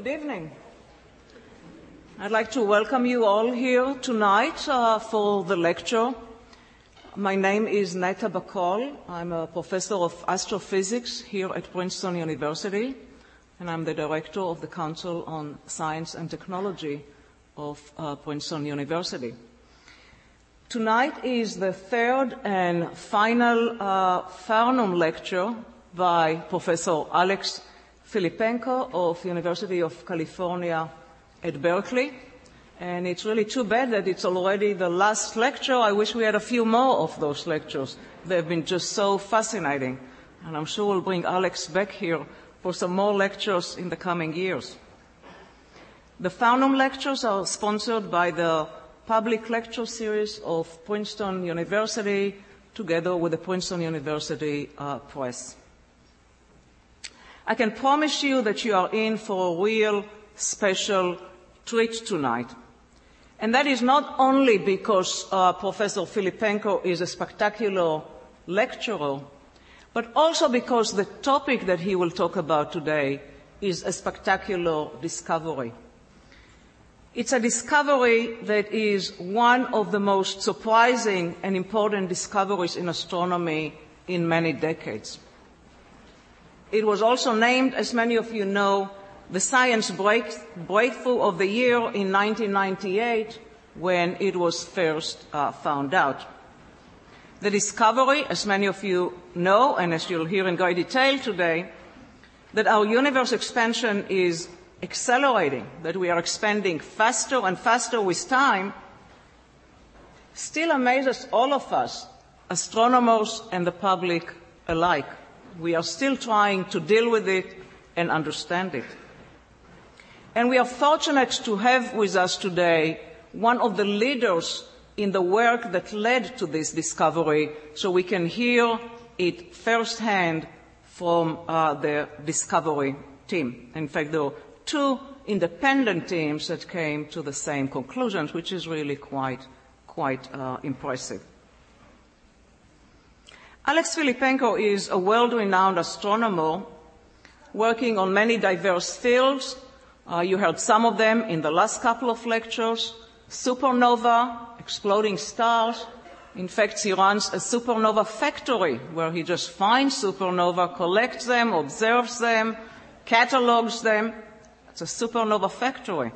Good evening. I'd like to welcome you all here tonight uh, for the lecture. My name is Neta Bahcall. I'm a professor of astrophysics here at Princeton University, and I'm the director of the Council on Science and Technology of uh, Princeton University. Tonight is the third and final uh, Farnum lecture by Professor Alex Filippenko of University of California at Berkeley. And it's really too bad that it's already the last lecture. I wish we had a few more of those lectures. They've been just so fascinating. And I'm sure we'll bring Alex back here for some more lectures in the coming years. The Farnum lectures are sponsored by the public lecture series of Princeton University together with the Princeton University uh, Press. I can promise you that you are in for a real special treat tonight. And that is not only because uh, Professor Filippenko is a spectacular lecturer, but also because the topic that he will talk about today is a spectacular discovery. It's a discovery that is one of the most surprising and important discoveries in astronomy in many decades. It was also named, as many of you know, the science break, breakthrough of the year in 1998 when it was first uh, found out. The discovery, as many of you know, and as you'll hear in great detail today, that our universe expansion is accelerating, that we are expanding faster and faster with time, still amazes all of us, astronomers and the public alike. We are still trying to deal with it and understand it. And we are fortunate to have with us today one of the leaders in the work that led to this discovery so we can hear it firsthand from uh, the discovery team. In fact, there are two independent teams that came to the same conclusions, which is really quite, quite uh, impressive. Alex Filippenko is a world-renowned astronomer working on many diverse fields. Uh, you heard some of them in the last couple of lectures. Supernova, exploding stars. In fact, he runs a supernova factory where he just finds supernova, collects them, observes them, catalogs them. It's a supernova factory.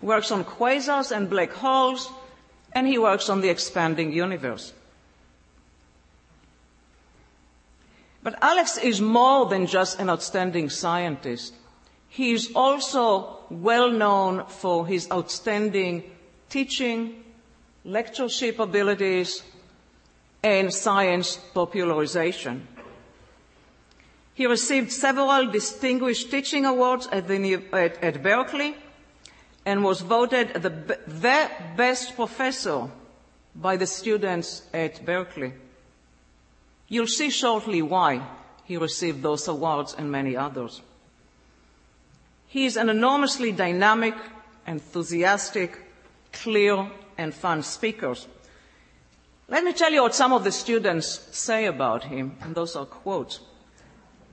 Works on quasars and black holes, and he works on the expanding universe. But Alex is more than just an outstanding scientist. He is also well known for his outstanding teaching, lectureship abilities, and science popularization. He received several distinguished teaching awards at, the, at, at Berkeley and was voted the, the best professor by the students at Berkeley. You'll see shortly why he received those awards and many others. He is an enormously dynamic, enthusiastic, clear, and fun speaker. Let me tell you what some of the students say about him, and those are quotes.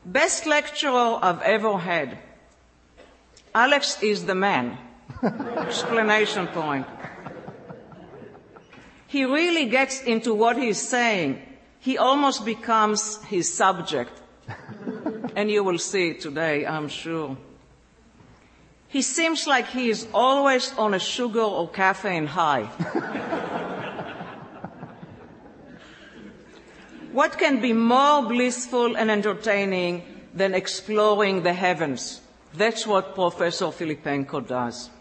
Best lecturer I've ever had. Alex is the man. Explanation point. He really gets into what he's saying he almost becomes his subject. and you will see it today, I'm sure. He seems like he is always on a sugar or caffeine high. what can be more blissful and entertaining than exploring the heavens? That's what Professor Filippenko does.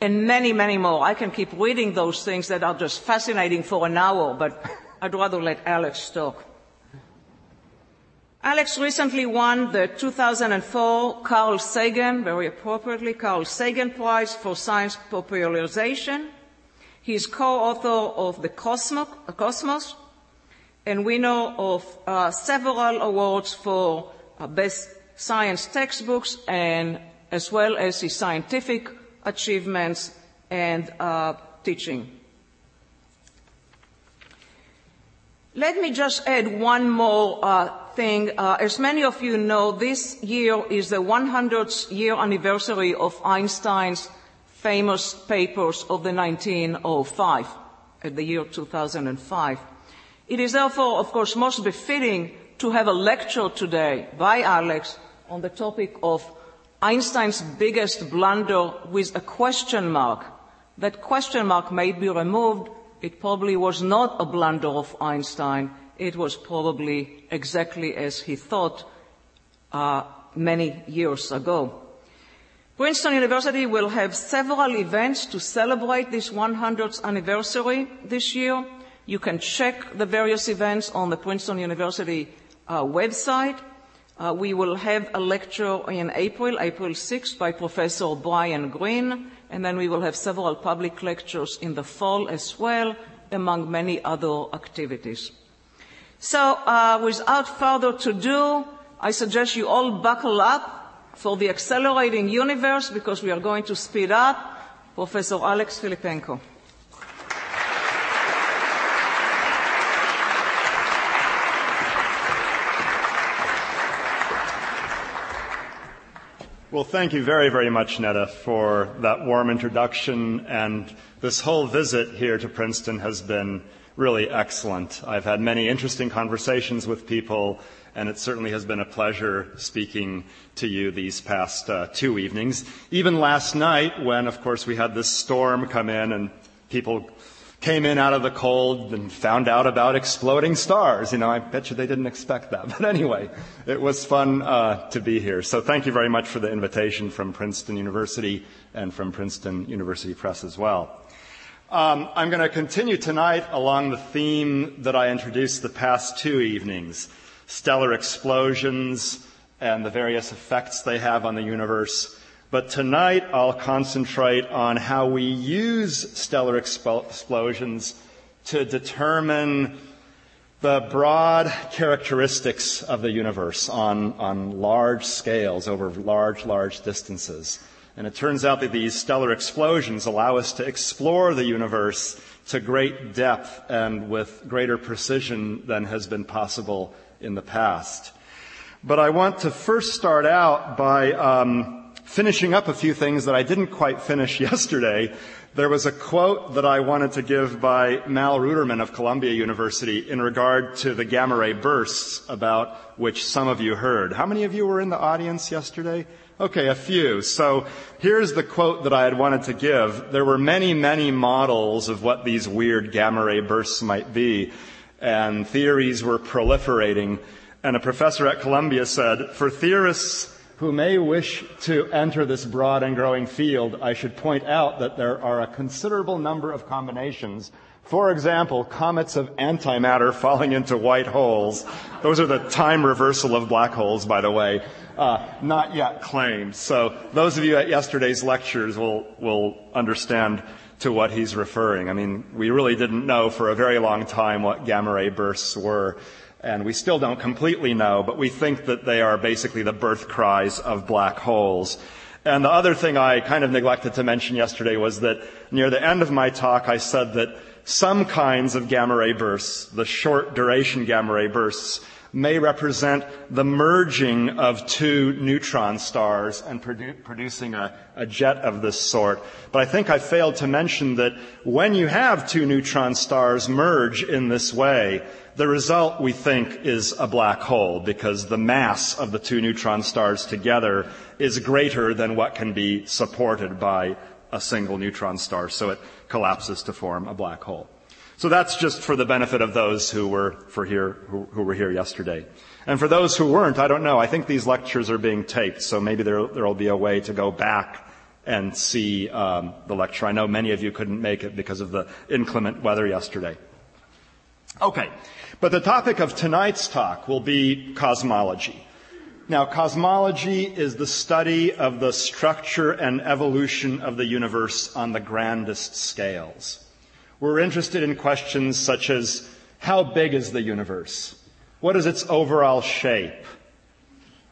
And many, many more. I can keep reading those things that are just fascinating for an hour, but I'd rather let Alex talk. Alex recently won the 2004 Carl Sagan, very appropriately, Carl Sagan Prize for Science Popularization. He is co-author of The Cosmos and winner of uh, several awards for uh, best science textbooks and as well as his scientific achievements and uh, teaching. Let me just add one more uh, thing, uh, as many of you know, this year is the 100th year anniversary of Einstein's famous papers of the 1905, at the year 2005. It is therefore, of course, most befitting to have a lecture today by Alex on the topic of Einstein's biggest blunder with a question mark. That question mark may be removed. It probably was not a blunder of Einstein. It was probably exactly as he thought uh, many years ago. Princeton University will have several events to celebrate this 100th anniversary this year. You can check the various events on the Princeton University uh, website. Uh, we will have a lecture in April, April 6th, by Professor Brian Greene, and then we will have several public lectures in the fall as well, among many other activities. So, uh, without further ado, I suggest you all buckle up for the accelerating universe because we are going to speed up. Professor Alex Filippenko. Well, thank you very, very much, Neta, for that warm introduction. And this whole visit here to Princeton has been really excellent. I've had many interesting conversations with people and it certainly has been a pleasure speaking to you these past uh, two evenings. Even last night, when, of course, we had this storm come in and people came in out of the cold and found out about exploding stars. You know, I bet you they didn't expect that. But anyway, it was fun uh, to be here. So thank you very much for the invitation from Princeton University and from Princeton University Press as well. Um, I'm going to continue tonight along the theme that I introduced the past two evenings stellar explosions and the various effects they have on the universe. But tonight I'll concentrate on how we use stellar expo- explosions to determine the broad characteristics of the universe on, on large scales over large, large distances. And it turns out that these stellar explosions allow us to explore the universe to great depth and with greater precision than has been possible in the past. But I want to first start out by um, finishing up a few things that I didn't quite finish yesterday. There was a quote that I wanted to give by Mal Ruderman of Columbia University in regard to the gamma ray bursts about which some of you heard. How many of you were in the audience yesterday? Okay, a few. So here's the quote that I had wanted to give. There were many, many models of what these weird gamma ray bursts might be and theories were proliferating. And a professor at Columbia said, for theorists who may wish to enter this broad and growing field, I should point out that there are a considerable number of combinations. For example, comets of antimatter falling into white holes. Those are the time reversal of black holes, by the way. Uh, not yet claimed. So those of you at yesterday's lectures will, will understand to what he's referring. I mean, we really didn't know for a very long time what gamma ray bursts were, and we still don't completely know, but we think that they are basically the birth cries of black holes. And the other thing I kind of neglected to mention yesterday was that near the end of my talk, I said that some kinds of gamma ray bursts, the short duration gamma ray bursts, may represent the merging of two neutron stars and produ- producing a, a, jet of this sort. But I think I failed to mention that when you have two neutron stars merge in this way, the result, we think, is a black hole because the mass of the two neutron stars together is greater than what can be supported by a single neutron star, so it collapses to form a black hole. So that's just for the benefit of those who were for here who, who, were here yesterday. And for those who weren't, I don't know. I think these lectures are being taped, so maybe there will be a way to go back and see um, the lecture. I know many of you couldn't make it because of the inclement weather yesterday. Okay, but the topic of tonight's talk will be cosmology. Now, cosmology is the study of the structure and evolution of the universe on the grandest scales. We're interested in questions such as how big is the universe? What is its overall shape?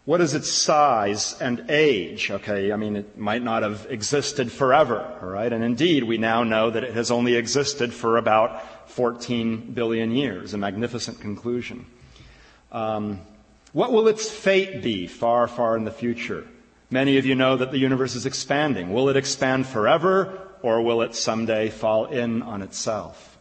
What is its size and age? Okay, I mean, it might not have existed forever, all right? And indeed, we now know that it has only existed for about 14 billion years, a magnificent conclusion. Um, What will its fate be far, far in the future? Many of you know that the universe is expanding. Will it expand forever or will it someday fall in on itself?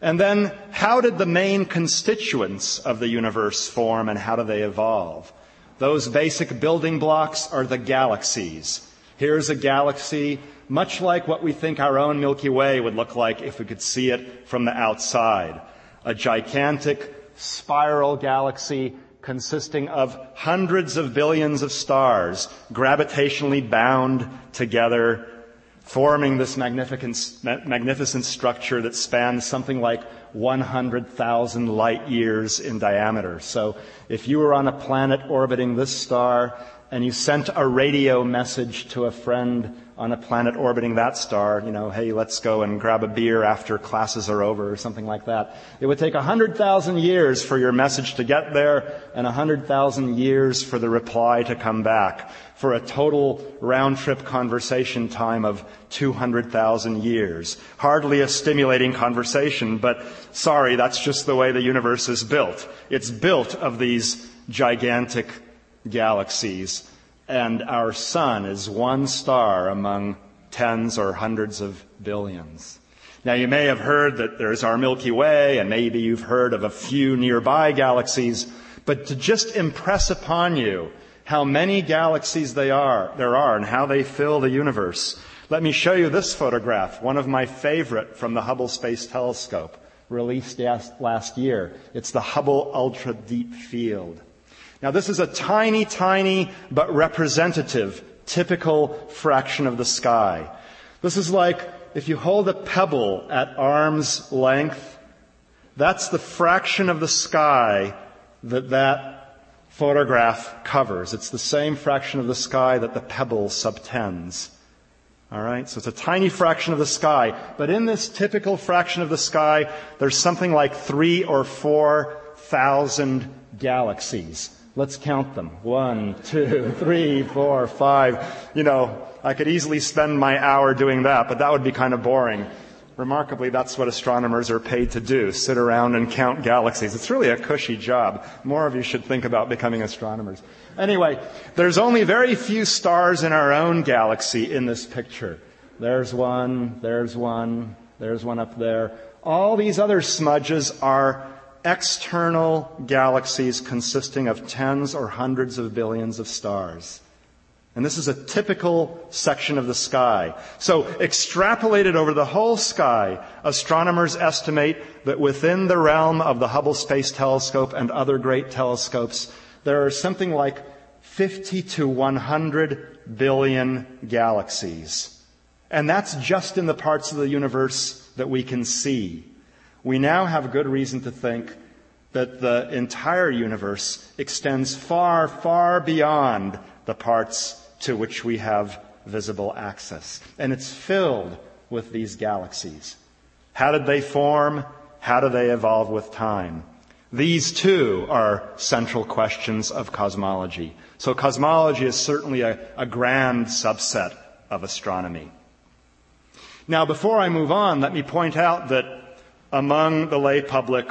And then, how did the main constituents of the universe form and how do they evolve? Those basic building blocks are the galaxies. Here's a galaxy much like what we think our own Milky Way would look like if we could see it from the outside. A gigantic spiral galaxy consisting of hundreds of billions of stars gravitationally bound together, forming this magnificent, magnificent structure that spans something like 100,000 light years in diameter. So if you were on a planet orbiting this star and you sent a radio message to a friend on a planet orbiting that star, you know, hey, let's go and grab a beer after classes are over or something like that. It would take 100,000 years for your message to get there and 100,000 years for the reply to come back for a total round trip conversation time of 200,000 years. Hardly a stimulating conversation, but sorry, that's just the way the universe is built. It's built of these gigantic galaxies and our sun is one star among tens or hundreds of billions. Now you may have heard that there's our Milky Way and maybe you've heard of a few nearby galaxies, but to just impress upon you how many galaxies they are, there are and how they fill the universe, let me show you this photograph, one of my favorite from the Hubble Space Telescope, released last year. It's the Hubble Ultra Deep Field. Now, this is a tiny, tiny, but representative, typical fraction of the sky. This is like if you hold a pebble at arm's length, that's the fraction of the sky that that photograph covers. It's the same fraction of the sky that the pebble subtends. All right, so it's a tiny fraction of the sky, but in this typical fraction of the sky, there's something like three or four thousand galaxies. Let's count them. One, two, three, four, five. You know, I could easily spend my hour doing that, but that would be kind of boring. Remarkably, that's what astronomers are paid to do, sit around and count galaxies. It's really a cushy job. More of you should think about becoming astronomers. Anyway, there's only very few stars in our own galaxy in this picture. There's one, there's one, there's one up there. All these other smudges are external galaxies consisting of tens or hundreds of billions of stars. And this is a typical section of the sky. So extrapolated over the whole sky, astronomers estimate that within the realm of the Hubble Space Telescope and other great telescopes, there are something like 50 to 100 billion galaxies. And that's just in the parts of the universe that we can see we now have good reason to think that the entire universe extends far, far beyond the parts to which we have visible access. And it's filled with these galaxies. How did they form? How do they evolve with time? These too are central questions of cosmology. So cosmology is certainly a, a grand subset of astronomy. Now, before I move on, let me point out that among the lay public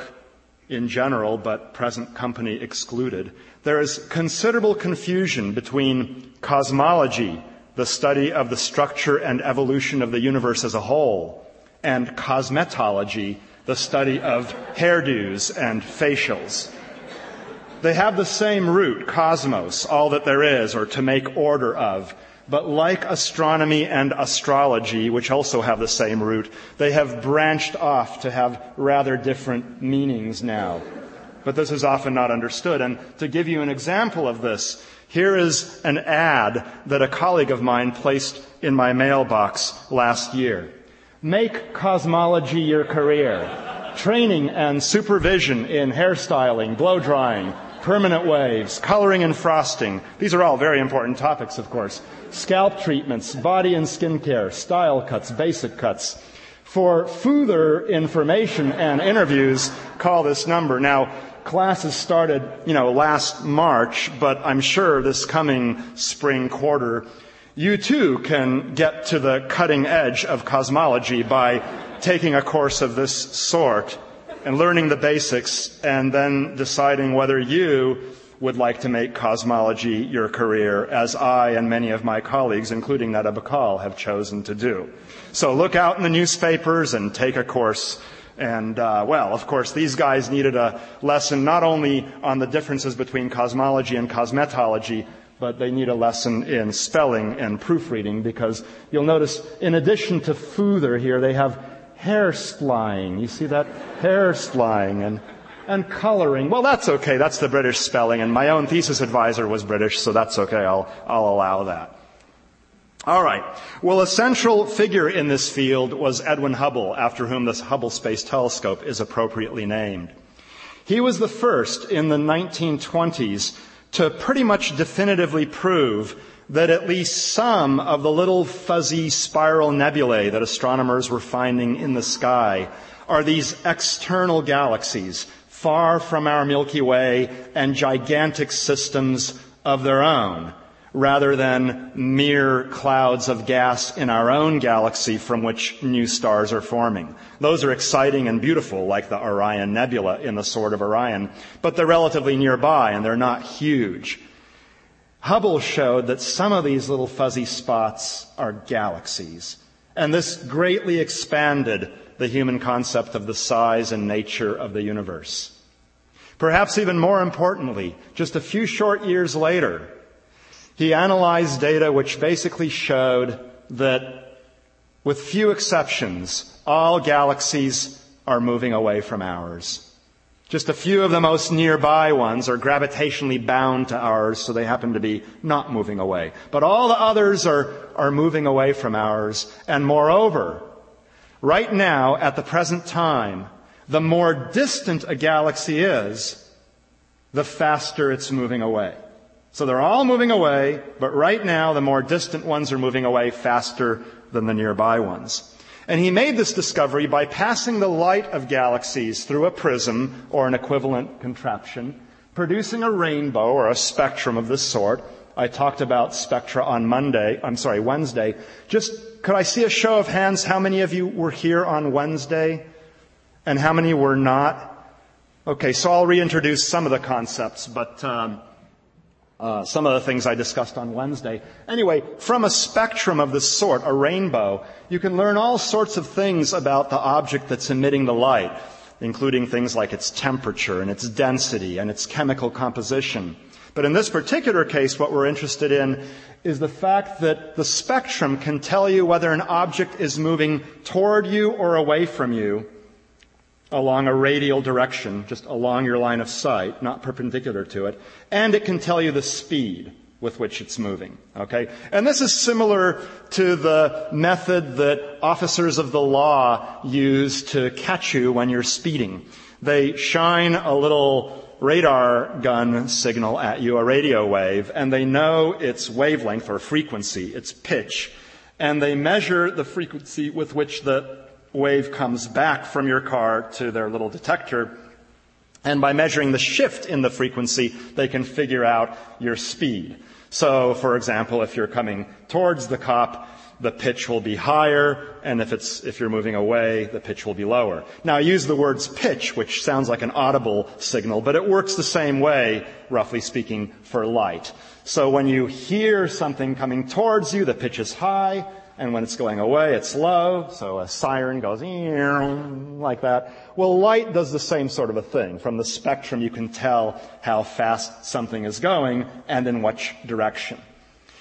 in general, but present company excluded, there is considerable confusion between cosmology, the study of the structure and evolution of the universe as a whole, and cosmetology, the study of hairdos and facials. They have the same root, cosmos, all that there is, or to make order of. But like astronomy and astrology, which also have the same root, they have branched off to have rather different meanings now. But this is often not understood. And to give you an example of this, here is an ad that a colleague of mine placed in my mailbox last year. Make cosmology your career. Training and supervision in hairstyling, blow drying, permanent waves, coloring and frosting. These are all very important topics, of course. Scalp treatments, body and skin care, style cuts, basic cuts. For further information and interviews, call this number. Now, classes started, you know, last March, but I'm sure this coming spring quarter, you too can get to the cutting edge of cosmology by taking a course of this sort and learning the basics and then deciding whether you would like to make cosmology your career, as I and many of my colleagues, including Neta Bahcall, have chosen to do. So look out in the newspapers and take a course. And, uh, well, of course, these guys needed a lesson not only on the differences between cosmology and cosmetology, but they need a lesson in spelling and proofreading because you'll notice, in addition to foother here, they have hair splying. You see that? Hair splying and, and coloring. Well, that's okay. That's the British spelling. And my own thesis advisor was British, so that's okay. I'll, I'll allow that. All right. Well, a central figure in this field was Edwin Hubble, after whom the Hubble Space Telescope is appropriately named. He was the first in the 1920s to pretty much definitively prove that at least some of the little fuzzy spiral nebulae that astronomers were finding in the sky are these external galaxies far from our Milky Way and gigantic systems of their own rather than mere clouds of gas in our own galaxy from which new stars are forming. Those are exciting and beautiful, like the Orion Nebula in the Sword of Orion, but they're relatively nearby and they're not huge. Hubble showed that some of these little fuzzy spots are galaxies, and this greatly expanded the human concept of the size and nature of the universe. Perhaps even more importantly, just a few short years later, he analyzed data which basically showed that, with few exceptions, all galaxies are moving away from ours. Just a few of the most nearby ones are gravitationally bound to ours, so they happen to be not moving away. But all the others are, are moving away from ours. And moreover, right now, at the present time, the more distant a galaxy is, the faster it's moving away. So they're all moving away, but right now the more distant ones are moving away faster than the nearby ones. And he made this discovery by passing the light of galaxies through a prism or an equivalent contraption, producing a rainbow or a spectrum of this sort. I talked about spectra on Monday, I'm sorry, Wednesday. Just, could I see a show of hands? How many of you were here on Wednesday? And how many were not? Okay, so I'll reintroduce some of the concepts, but, um, uh, some of the things I discussed on Wednesday. Anyway, from a spectrum of this sort, a rainbow, you can learn all sorts of things about the object that's emitting the light, including things like its temperature and its density and its chemical composition. But in this particular case, what we're interested in is the fact that the spectrum can tell you whether an object is moving toward you or away from you along a radial direction, just along your line of sight, not perpendicular to it, and it can tell you the speed with which it's moving. Okay? And this is similar to the method that officers of the law use to catch you when you're speeding. They shine a little radar gun signal at you, a radio wave, and they know its wavelength or frequency, its pitch, and they measure the frequency with which the wave comes back from your car to their little detector. And by measuring the shift in the frequency, they can figure out your speed. So, for example, if you're coming towards the cop, the pitch will be higher, and if it's, if you're moving away, the pitch will be lower. Now, I use the words pitch, which sounds like an audible signal, but it works the same way, roughly speaking, for light. So when you hear something coming towards you, the pitch is high and when it's going away, it's low, so a siren goes like that. Well, light does the same sort of a thing. From the spectrum, you can tell how fast something is going and in which direction.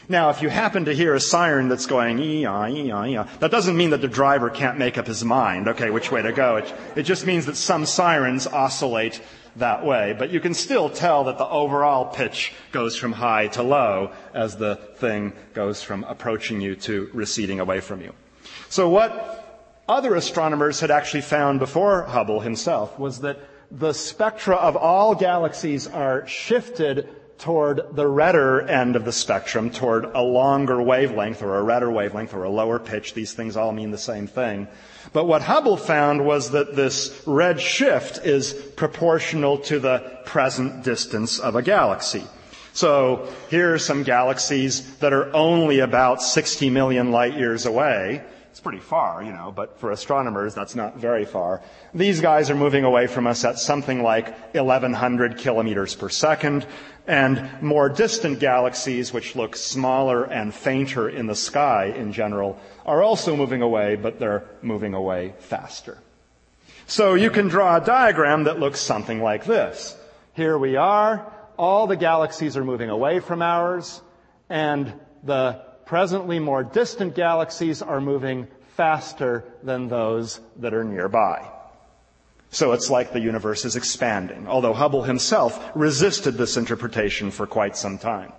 Now, if you happen to hear a siren that's going, that doesn't mean that the driver can't make up his mind, okay, which way to go. It, it just means that some sirens oscillate that way. But you can still tell that the overall pitch goes from high to low as the thing goes from approaching you to receding away from you. So what other astronomers had actually found before Hubble himself was that the spectra of all galaxies are shifted toward the redder end of the spectrum, toward a longer wavelength or a redder wavelength or a lower pitch. These things all mean the same thing. But what Hubble found was that this red shift is proportional to the present distance of a galaxy. So here are some galaxies that are only about 60 million light years away. It's pretty far, you know, but for astronomers, that's not very far. These guys are moving away from us at something like 1100 kilometers per second, and more distant galaxies, which look smaller and fainter in the sky in general, are also moving away, but they're moving away faster. So you can draw a diagram that looks something like this. Here we are, all the galaxies are moving away from ours, and the presently more distant galaxies are moving faster than those that are nearby. So it's like the universe is expanding, although Hubble himself resisted this interpretation for quite some time.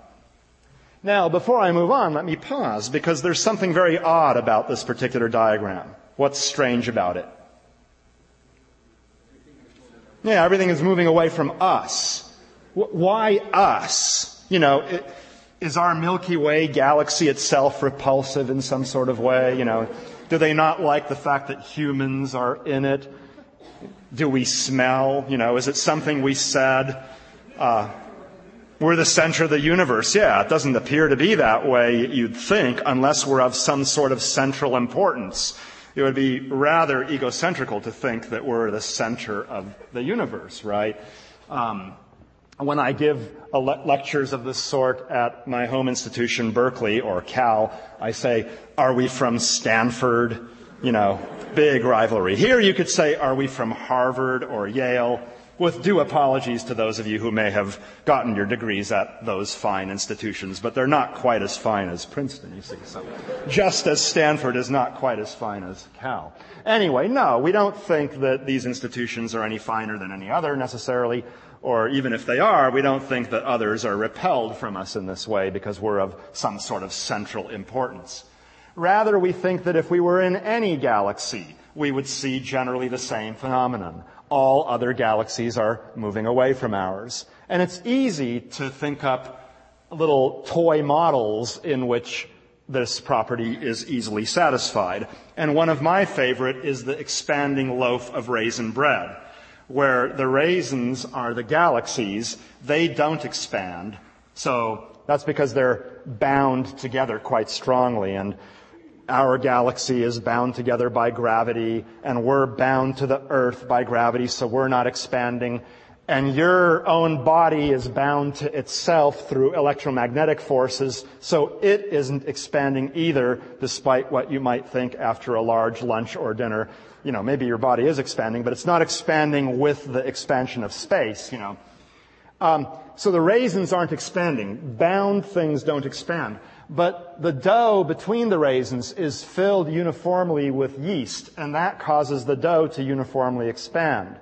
Now, before I move on, let me pause because there's something very odd about this particular diagram. What's strange about it? Yeah, everything is moving away from us. Why us? You know, it, is our Milky Way galaxy itself repulsive in some sort of way? You know, do they not like the fact that humans are in it? Do we smell? You know, is it something we said? Uh, we're the center of the universe. Yeah, it doesn't appear to be that way, you'd think, unless we're of some sort of central importance. It would be rather egocentrical to think that we're the center of the universe, right? Um, when I give le- lectures of this sort at my home institution, Berkeley or Cal, I say, are we from Stanford? You know, big rivalry. Here you could say, are we from Harvard or Yale? With due apologies to those of you who may have gotten your degrees at those fine institutions, but they're not quite as fine as Princeton, you see. So, just as Stanford is not quite as fine as Cal. Anyway, no, we don't think that these institutions are any finer than any other necessarily or even if they are, we don't think that others are repelled from us in this way because we're of some sort of central importance. Rather, we think that if we were in any galaxy, we would see generally the same phenomenon. All other galaxies are moving away from ours. And it's easy to think up little toy models in which this property is easily satisfied. And one of my favorite is the expanding loaf of raisin bread where the raisins are the galaxies, they don't expand. So that's because they're bound together quite strongly. And our galaxy is bound together by gravity, and we're bound to the Earth by gravity, so we're not expanding. And your own body is bound to itself through electromagnetic forces, so it isn't expanding either, despite what you might think after a large lunch or dinner you know, maybe your body is expanding, but it's not expanding with the expansion of space, you know. Um, so the raisins aren't expanding. Bound things don't expand. But the dough between the raisins is filled uniformly with yeast, and that causes the dough to uniformly expand.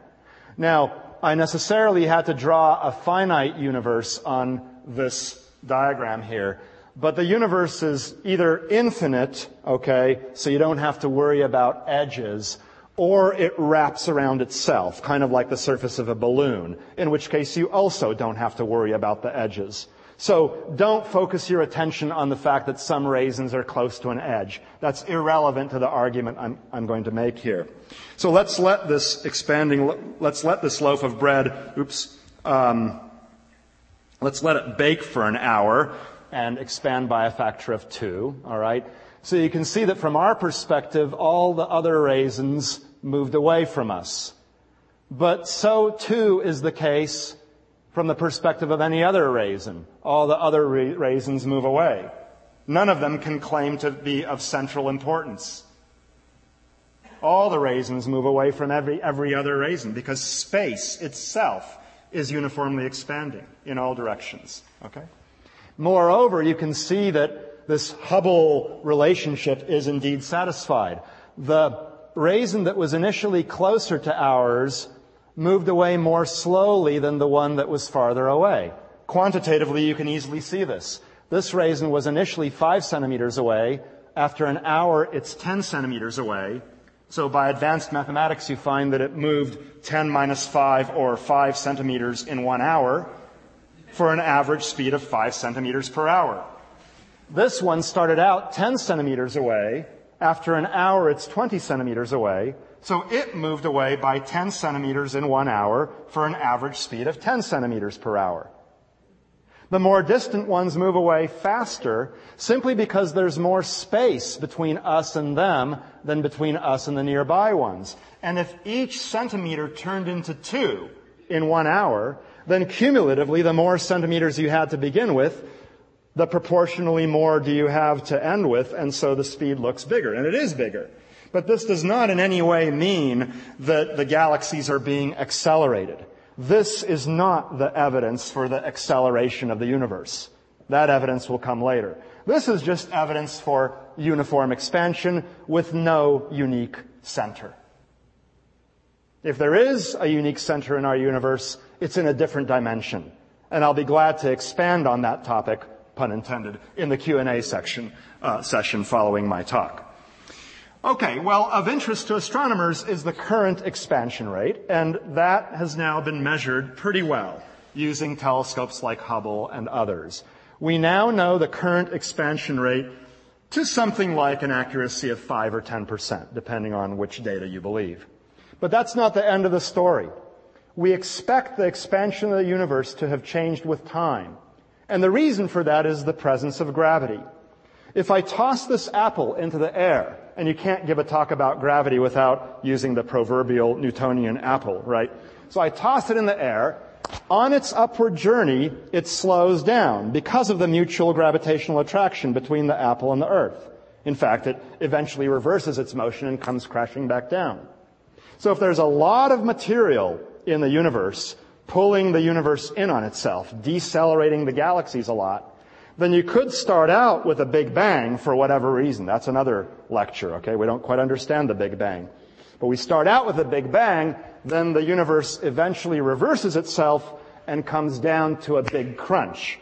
Now, I necessarily had to draw a finite universe on this diagram here. But the universe is either infinite, okay, so you don't have to worry about edges, or it wraps around itself, kind of like the surface of a balloon, in which case you also don't have to worry about the edges. So don't focus your attention on the fact that some raisins are close to an edge. That's irrelevant to the argument I'm, I'm going to make here. So let's let this expanding, let's let this loaf of bread, oops, um, let's let it bake for an hour and expand by a factor of two, alright? So you can see that from our perspective, all the other raisins moved away from us. But so too is the case from the perspective of any other raisin. All the other raisins move away. None of them can claim to be of central importance. All the raisins move away from every, every other raisin because space itself is uniformly expanding in all directions. Okay? Moreover, you can see that this Hubble relationship is indeed satisfied. The raisin that was initially closer to ours moved away more slowly than the one that was farther away. Quantitatively, you can easily see this. This raisin was initially five centimeters away. After an hour, it's 10 centimeters away. So by advanced mathematics, you find that it moved 10 minus 5 or 5 centimeters in one hour for an average speed of 5 centimeters per hour. This one started out 10 centimeters away after an hour, it's 20 centimeters away. So it moved away by 10 centimeters in one hour for an average speed of 10 centimeters per hour. The more distant ones move away faster simply because there's more space between us and them than between us and the nearby ones. And if each centimeter turned into two in one hour, then cumulatively, the more centimeters you had to begin with, the proportionally more do you have to end with, and so the speed looks bigger. And it is bigger. But this does not in any way mean that the galaxies are being accelerated. This is not the evidence for the acceleration of the universe. That evidence will come later. This is just evidence for uniform expansion with no unique center. If there is a unique center in our universe, it's in a different dimension. And I'll be glad to expand on that topic, pun intended, in the Q&A section, uh, session following my talk. Okay, well, of interest to astronomers is the current expansion rate, and that has now been measured pretty well using telescopes like Hubble and others. We now know the current expansion rate to something like an accuracy of 5 or 10%, depending on which data you believe. But that's not the end of the story. We expect the expansion of the universe to have changed with time. And the reason for that is the presence of gravity. If I toss this apple into the air, and you can't give a talk about gravity without using the proverbial Newtonian apple, right? So I toss it in the air. On its upward journey, it slows down because of the mutual gravitational attraction between the apple and the earth. In fact, it eventually reverses its motion and comes crashing back down. So if there's a lot of material in the universe pulling the universe in on itself, decelerating the galaxies a lot, then you could start out with a Big Bang for whatever reason. That's another lecture, okay? We don't quite understand the Big Bang. But we start out with a Big Bang, then the universe eventually reverses itself and comes down to a big crunch.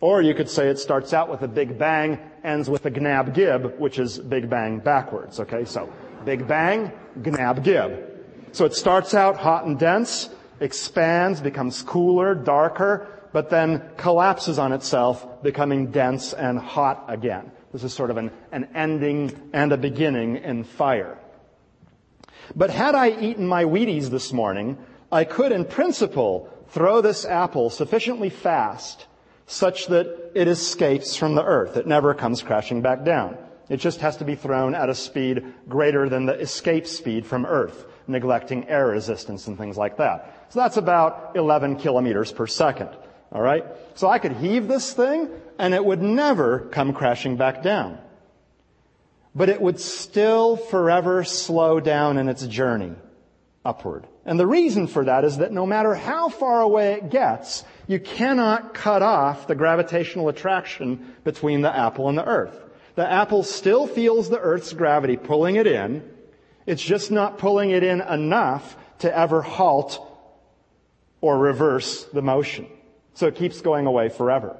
Or you could say it starts out with a Big Bang, ends with a Gnab Gib, which is Big Bang backwards, okay? So, Big Bang, Gnab Gib. So it starts out hot and dense, expands, becomes cooler, darker, but then collapses on itself, becoming dense and hot again. This is sort of an, an ending and a beginning in fire. But had I eaten my Wheaties this morning, I could in principle throw this apple sufficiently fast such that it escapes from the earth. It never comes crashing back down. It just has to be thrown at a speed greater than the escape speed from earth, neglecting air resistance and things like that. So that's about 11 kilometers per second. All right? So I could heave this thing and it would never come crashing back down. But it would still forever slow down in its journey upward. And the reason for that is that no matter how far away it gets, you cannot cut off the gravitational attraction between the apple and the earth. The apple still feels the earth's gravity pulling it in. It's just not pulling it in enough to ever halt or reverse the motion. So it keeps going away forever.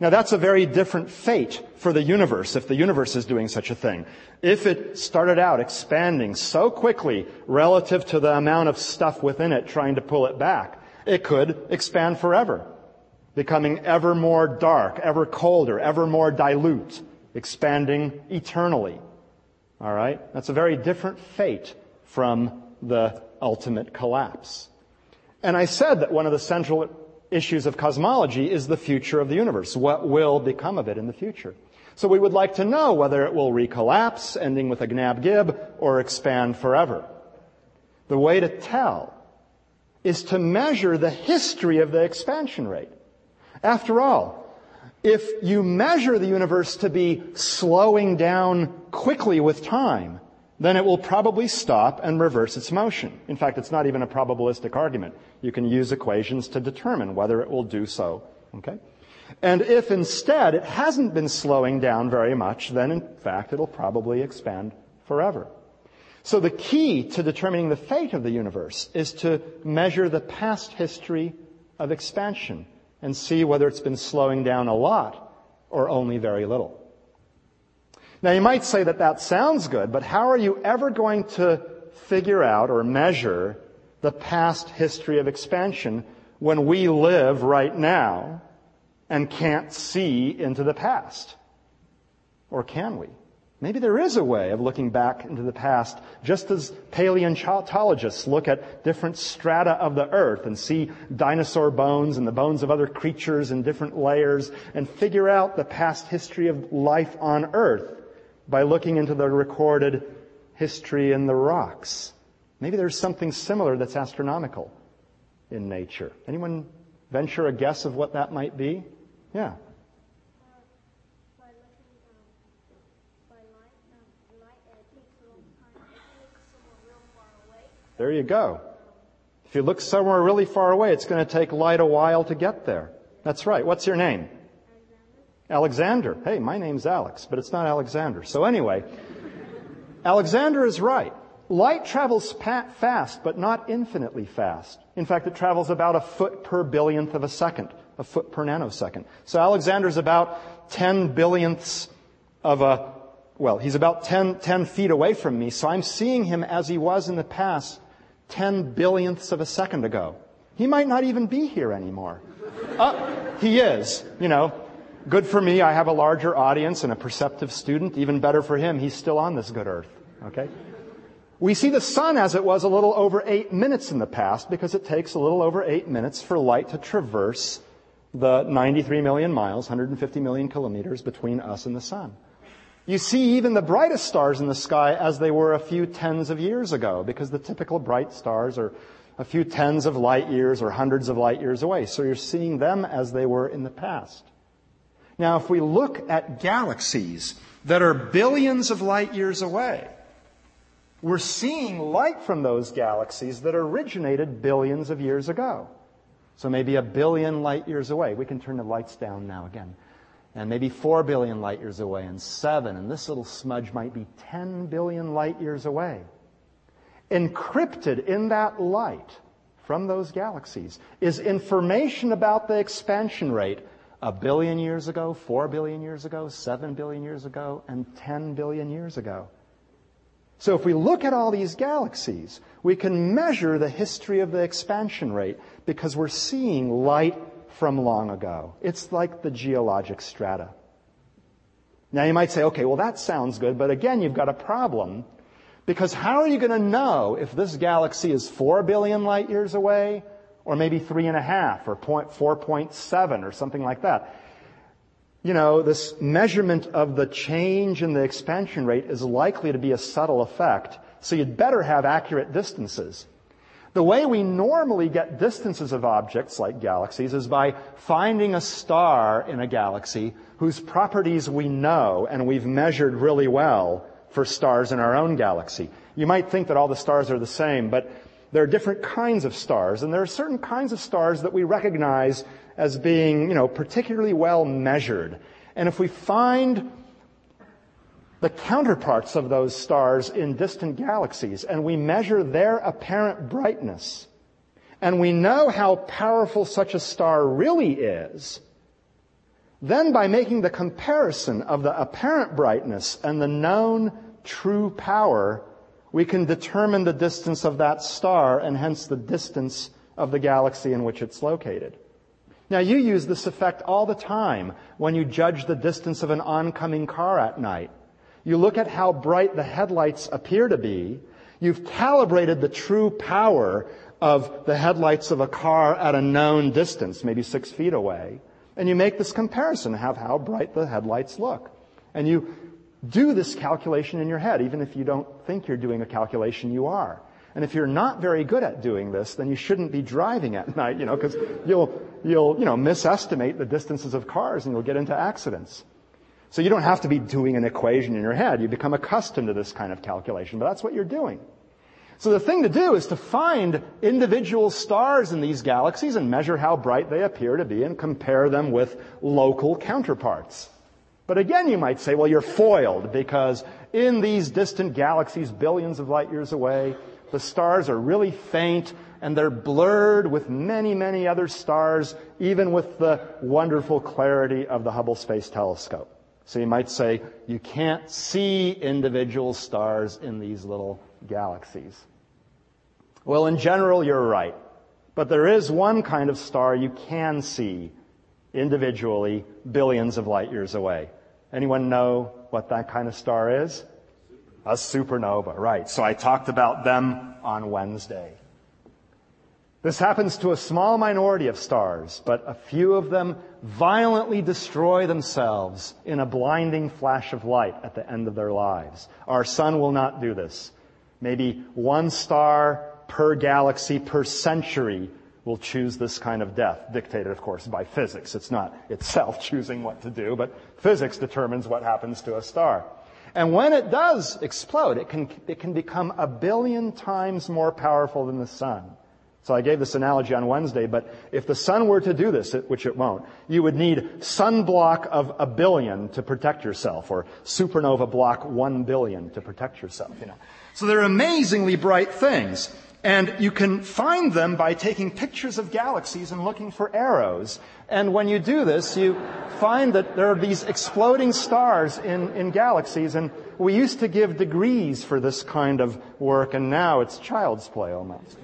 Now that's a very different fate for the universe if the universe is doing such a thing. If it started out expanding so quickly relative to the amount of stuff within it trying to pull it back, it could expand forever, becoming ever more dark, ever colder, ever more dilute, expanding eternally. Alright? That's a very different fate from the ultimate collapse. And I said that one of the central issues of cosmology is the future of the universe. What will become of it in the future? So we would like to know whether it will recollapse, ending with a gnab gib, or expand forever. The way to tell is to measure the history of the expansion rate. After all, if you measure the universe to be slowing down quickly with time, then it will probably stop and reverse its motion. In fact, it's not even a probabilistic argument. You can use equations to determine whether it will do so. Okay? And if instead it hasn't been slowing down very much, then in fact it'll probably expand forever. So the key to determining the fate of the universe is to measure the past history of expansion and see whether it's been slowing down a lot or only very little. Now you might say that that sounds good, but how are you ever going to figure out or measure the past history of expansion when we live right now and can't see into the past? Or can we? Maybe there is a way of looking back into the past, just as paleontologists look at different strata of the earth and see dinosaur bones and the bones of other creatures in different layers and figure out the past history of life on earth by looking into the recorded history in the rocks. Maybe there's something similar that's astronomical in nature. Anyone venture a guess of what that might be? Yeah. There you go. If you look somewhere really far away, it's going to take light a while to get there. That's right. What's your name? Alexander. Hey, my name's Alex, but it's not Alexander. So anyway, Alexander is right. Light travels fast, but not infinitely fast. In fact, it travels about a foot per billionth of a second, a foot per nanosecond. So Alexander's about 10 billionths of a, well, he's about 10, 10 feet away from me, so I'm seeing him as he was in the past 10 billionths of a second ago. He might not even be here anymore. Uh, he is, you know. Good for me, I have a larger audience and a perceptive student. Even better for him, he's still on this good earth. Okay? We see the sun as it was a little over eight minutes in the past because it takes a little over eight minutes for light to traverse the 93 million miles, 150 million kilometers between us and the sun. You see even the brightest stars in the sky as they were a few tens of years ago because the typical bright stars are a few tens of light years or hundreds of light years away. So you're seeing them as they were in the past. Now, if we look at galaxies that are billions of light years away, we're seeing light from those galaxies that originated billions of years ago. So maybe a billion light years away. We can turn the lights down now again. And maybe four billion light years away, and seven, and this little smudge might be 10 billion light years away. Encrypted in that light from those galaxies is information about the expansion rate a billion years ago, four billion years ago, seven billion years ago, and 10 billion years ago. So if we look at all these galaxies, we can measure the history of the expansion rate because we're seeing light from long ago. It's like the geologic strata. Now you might say, okay, well that sounds good, but again you've got a problem because how are you going to know if this galaxy is four billion light years away or maybe three and a half or 4.7 or something like that? you know, this measurement of the change in the expansion rate is likely to be a subtle effect, so you'd better have accurate distances. The way we normally get distances of objects like galaxies is by finding a star in a galaxy whose properties we know and we've measured really well for stars in our own galaxy. You might think that all the stars are the same, but there are different kinds of stars, and there are certain kinds of stars that we recognize as being, you know, particularly well measured. And if we find the counterparts of those stars in distant galaxies and we measure their apparent brightness, and we know how powerful such a star really is, then by making the comparison of the apparent brightness and the known true power, we can determine the distance of that star and hence the distance of the galaxy in which it's located. Now you use this effect all the time when you judge the distance of an oncoming car at night. You look at how bright the headlights appear to be. You've calibrated the true power of the headlights of a car at a known distance, maybe six feet away. And you make this comparison of how bright the headlights look. And you do this calculation in your head. Even if you don't think you're doing a calculation, you are. And if you're not very good at doing this, then you shouldn't be driving at night, you know, because you'll, you'll, you know, misestimate the distances of cars and you'll get into accidents. So you don't have to be doing an equation in your head. You become accustomed to this kind of calculation, but that's what you're doing. So the thing to do is to find individual stars in these galaxies and measure how bright they appear to be and compare them with local counterparts. But again, you might say, well, you're foiled because in these distant galaxies, billions of light years away, the stars are really faint and they're blurred with many, many other stars, even with the wonderful clarity of the Hubble Space Telescope. So you might say, you can't see individual stars in these little galaxies. Well, in general, you're right. But there is one kind of star you can see individually billions of light years away. Anyone know what that kind of star is? A supernova, right. So I talked about them on Wednesday. This happens to a small minority of stars, but a few of them violently destroy themselves in a blinding flash of light at the end of their lives. Our sun will not do this. Maybe one star per galaxy per century will choose this kind of death, dictated, of course, by physics. It's not itself choosing what to do, but physics determines what happens to a star. And when it does explode, it can, it can become a billion times more powerful than the sun. So I gave this analogy on Wednesday, but if the sun were to do this, which it won't, you would need sunblock of a billion to protect yourself, or supernova block one billion to protect yourself, you know. So they're amazingly bright things. And you can find them by taking pictures of galaxies and looking for arrows. And when you do this, you find that there are these exploding stars in, in galaxies. And we used to give degrees for this kind of work, and now it's child's play almost.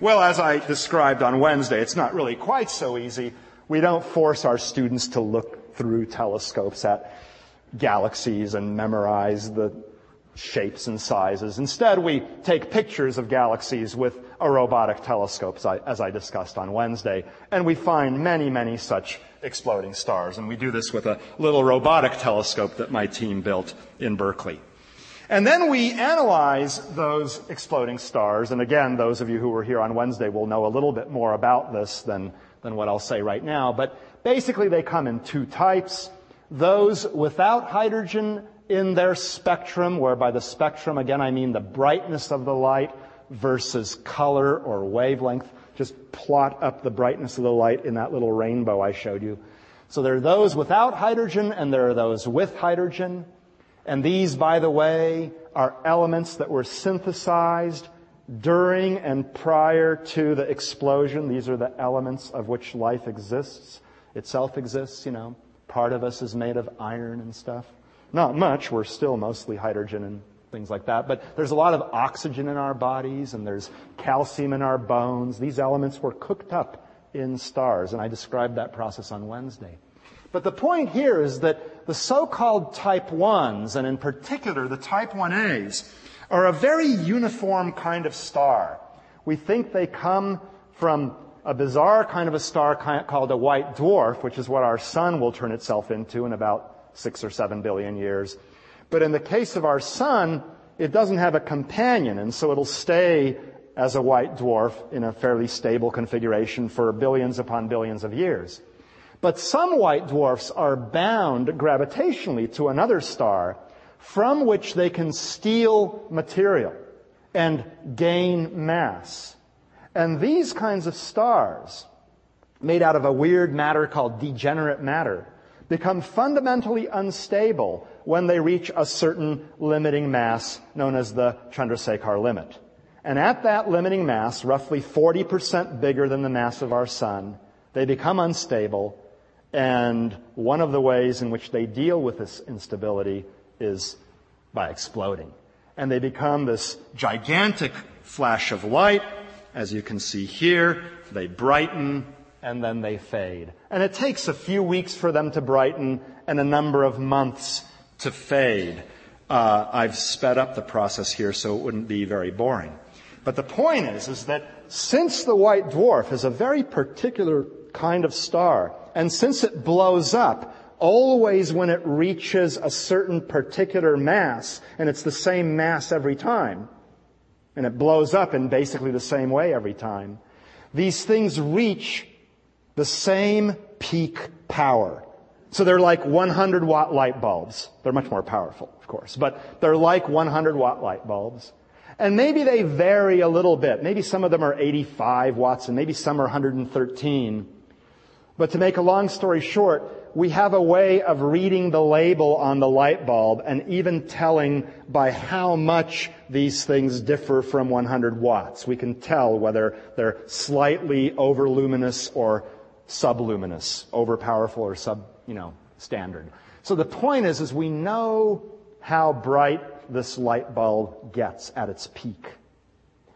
Well, as I described on Wednesday, it's not really quite so easy. We don't force our students to look through telescopes at galaxies and memorize the shapes and sizes. Instead, we take pictures of galaxies with a robotic telescope, as I discussed on Wednesday, and we find many, many such exploding stars. And we do this with a little robotic telescope that my team built in Berkeley. And then we analyze those exploding stars. And again, those of you who were here on Wednesday will know a little bit more about this than, than what I'll say right now. But basically they come in two types. Those without hydrogen in their spectrum, where by the spectrum, again, I mean the brightness of the light versus color or wavelength. Just plot up the brightness of the light in that little rainbow I showed you. So there are those without hydrogen and there are those with hydrogen. And these, by the way, are elements that were synthesized during and prior to the explosion. These are the elements of which life exists. Itself exists, you know. Part of us is made of iron and stuff. Not much. We're still mostly hydrogen and things like that. But there's a lot of oxygen in our bodies and there's calcium in our bones. These elements were cooked up in stars. And I described that process on Wednesday. But the point here is that the so-called type 1s, and in particular the type 1As, are a very uniform kind of star. We think they come from a bizarre kind of a star called a white dwarf, which is what our sun will turn itself into in about six or seven billion years. But in the case of our sun, it doesn't have a companion, and so it'll stay as a white dwarf in a fairly stable configuration for billions upon billions of years. But some white dwarfs are bound gravitationally to another star from which they can steal material and gain mass. And these kinds of stars, made out of a weird matter called degenerate matter, become fundamentally unstable when they reach a certain limiting mass known as the Chandrasekhar limit. And at that limiting mass, roughly 40% bigger than the mass of our sun, they become unstable and one of the ways in which they deal with this instability is by exploding. And they become this gigantic flash of light, as you can see here. They brighten and then they fade. And it takes a few weeks for them to brighten and a number of months to fade. Uh, I've sped up the process here so it wouldn't be very boring. But the point is, is that since the white dwarf is a very particular kind of star, and since it blows up, always when it reaches a certain particular mass, and it's the same mass every time, and it blows up in basically the same way every time, these things reach the same peak power. So they're like 100 watt light bulbs. They're much more powerful, of course, but they're like 100 watt light bulbs. And maybe they vary a little bit. Maybe some of them are 85 watts and maybe some are 113. But to make a long story short, we have a way of reading the label on the light bulb and even telling by how much these things differ from 100 watts. We can tell whether they're slightly overluminous or subluminous, overpowerful or sub, you know, standard. So the point is, is we know how bright this light bulb gets at its peak.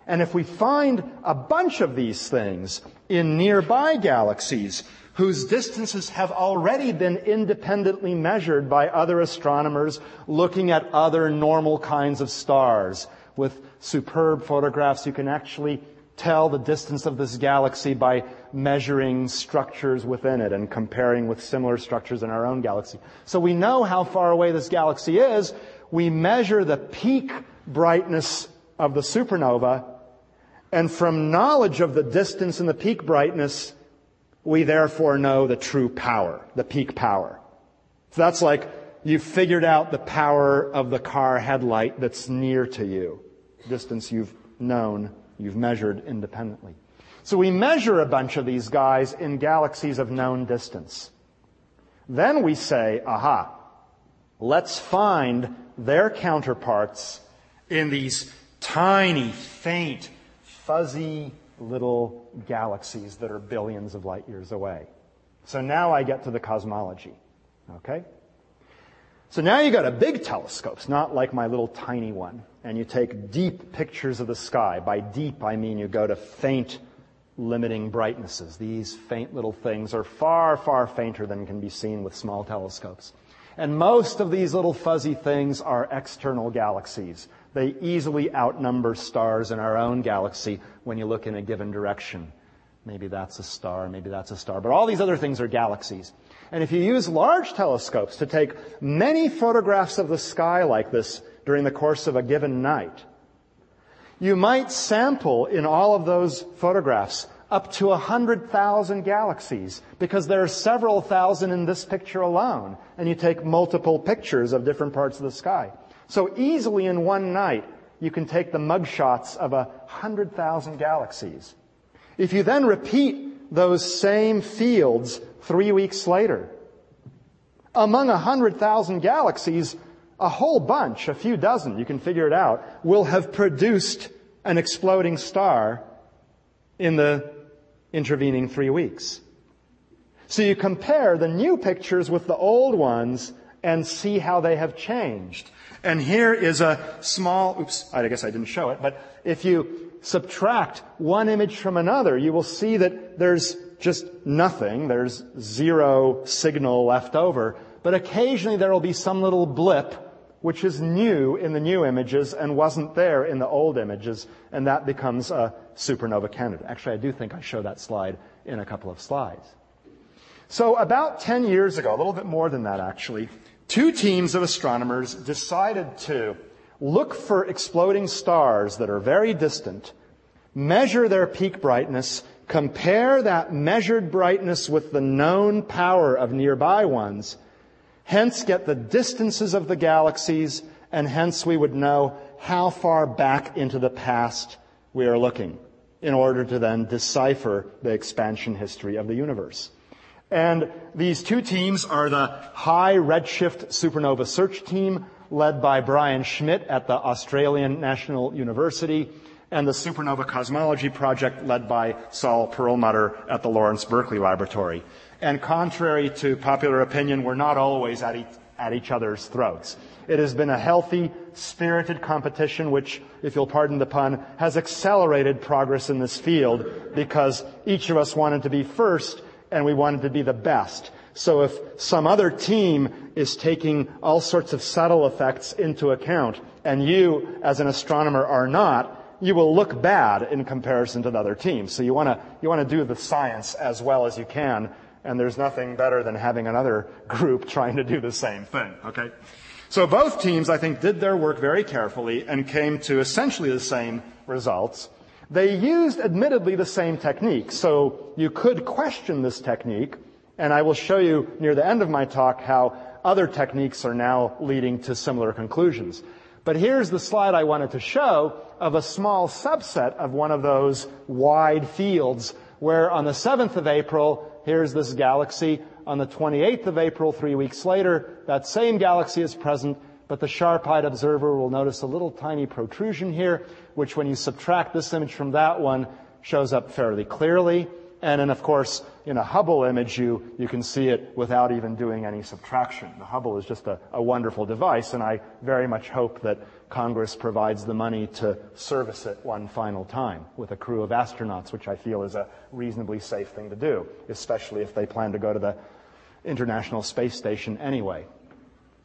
And if we find a bunch of these things in nearby galaxies, whose distances have already been independently measured by other astronomers looking at other normal kinds of stars. With superb photographs, you can actually tell the distance of this galaxy by measuring structures within it and comparing with similar structures in our own galaxy. So we know how far away this galaxy is. We measure the peak brightness of the supernova, and from knowledge of the distance and the peak brightness, we therefore know the true power, the peak power. So that's like you've figured out the power of the car headlight that's near to you, distance you've known, you've measured independently. So we measure a bunch of these guys in galaxies of known distance. Then we say, aha, let's find their counterparts in these tiny, faint, fuzzy little galaxies that are billions of light years away. So now I get to the cosmology. Okay? So now you got a big telescopes, not like my little tiny one, and you take deep pictures of the sky. By deep, I mean you go to faint limiting brightnesses. These faint little things are far, far fainter than can be seen with small telescopes. And most of these little fuzzy things are external galaxies. They easily outnumber stars in our own galaxy when you look in a given direction. Maybe that's a star, maybe that's a star. But all these other things are galaxies. And if you use large telescopes to take many photographs of the sky like this during the course of a given night, you might sample in all of those photographs up to 100,000 galaxies because there are several thousand in this picture alone. And you take multiple pictures of different parts of the sky. So easily in one night, you can take the mugshots of a hundred thousand galaxies. If you then repeat those same fields three weeks later, among a hundred thousand galaxies, a whole bunch, a few dozen, you can figure it out, will have produced an exploding star in the intervening three weeks. So you compare the new pictures with the old ones and see how they have changed. And here is a small, oops, I guess I didn't show it, but if you subtract one image from another, you will see that there's just nothing. There's zero signal left over. But occasionally there will be some little blip which is new in the new images and wasn't there in the old images, and that becomes a supernova candidate. Actually, I do think I show that slide in a couple of slides. So about 10 years ago, a little bit more than that actually, two teams of astronomers decided to look for exploding stars that are very distant, measure their peak brightness, compare that measured brightness with the known power of nearby ones, hence get the distances of the galaxies, and hence we would know how far back into the past we are looking in order to then decipher the expansion history of the universe. And these two teams are the High Redshift Supernova Search Team, led by Brian Schmidt at the Australian National University, and the Supernova Cosmology Project, led by Saul Perlmutter at the Lawrence Berkeley Laboratory. And contrary to popular opinion, we're not always at each, at each other's throats. It has been a healthy, spirited competition which, if you'll pardon the pun, has accelerated progress in this field because each of us wanted to be first and we wanted to be the best. So if some other team is taking all sorts of subtle effects into account and you as an astronomer are not, you will look bad in comparison to the other teams. So you want to you want to do the science as well as you can, and there's nothing better than having another group trying to do the same thing. Okay. So both teams, I think, did their work very carefully and came to essentially the same results. They used, admittedly, the same technique, so you could question this technique, and I will show you near the end of my talk how other techniques are now leading to similar conclusions. But here's the slide I wanted to show of a small subset of one of those wide fields where on the 7th of April, here's this galaxy. On the 28th of April, three weeks later, that same galaxy is present but the sharp-eyed observer will notice a little tiny protrusion here, which when you subtract this image from that one, shows up fairly clearly. And then, of course, in a Hubble image, you, you can see it without even doing any subtraction. The Hubble is just a, a wonderful device, and I very much hope that Congress provides the money to service it one final time with a crew of astronauts, which I feel is a reasonably safe thing to do, especially if they plan to go to the International Space Station anyway.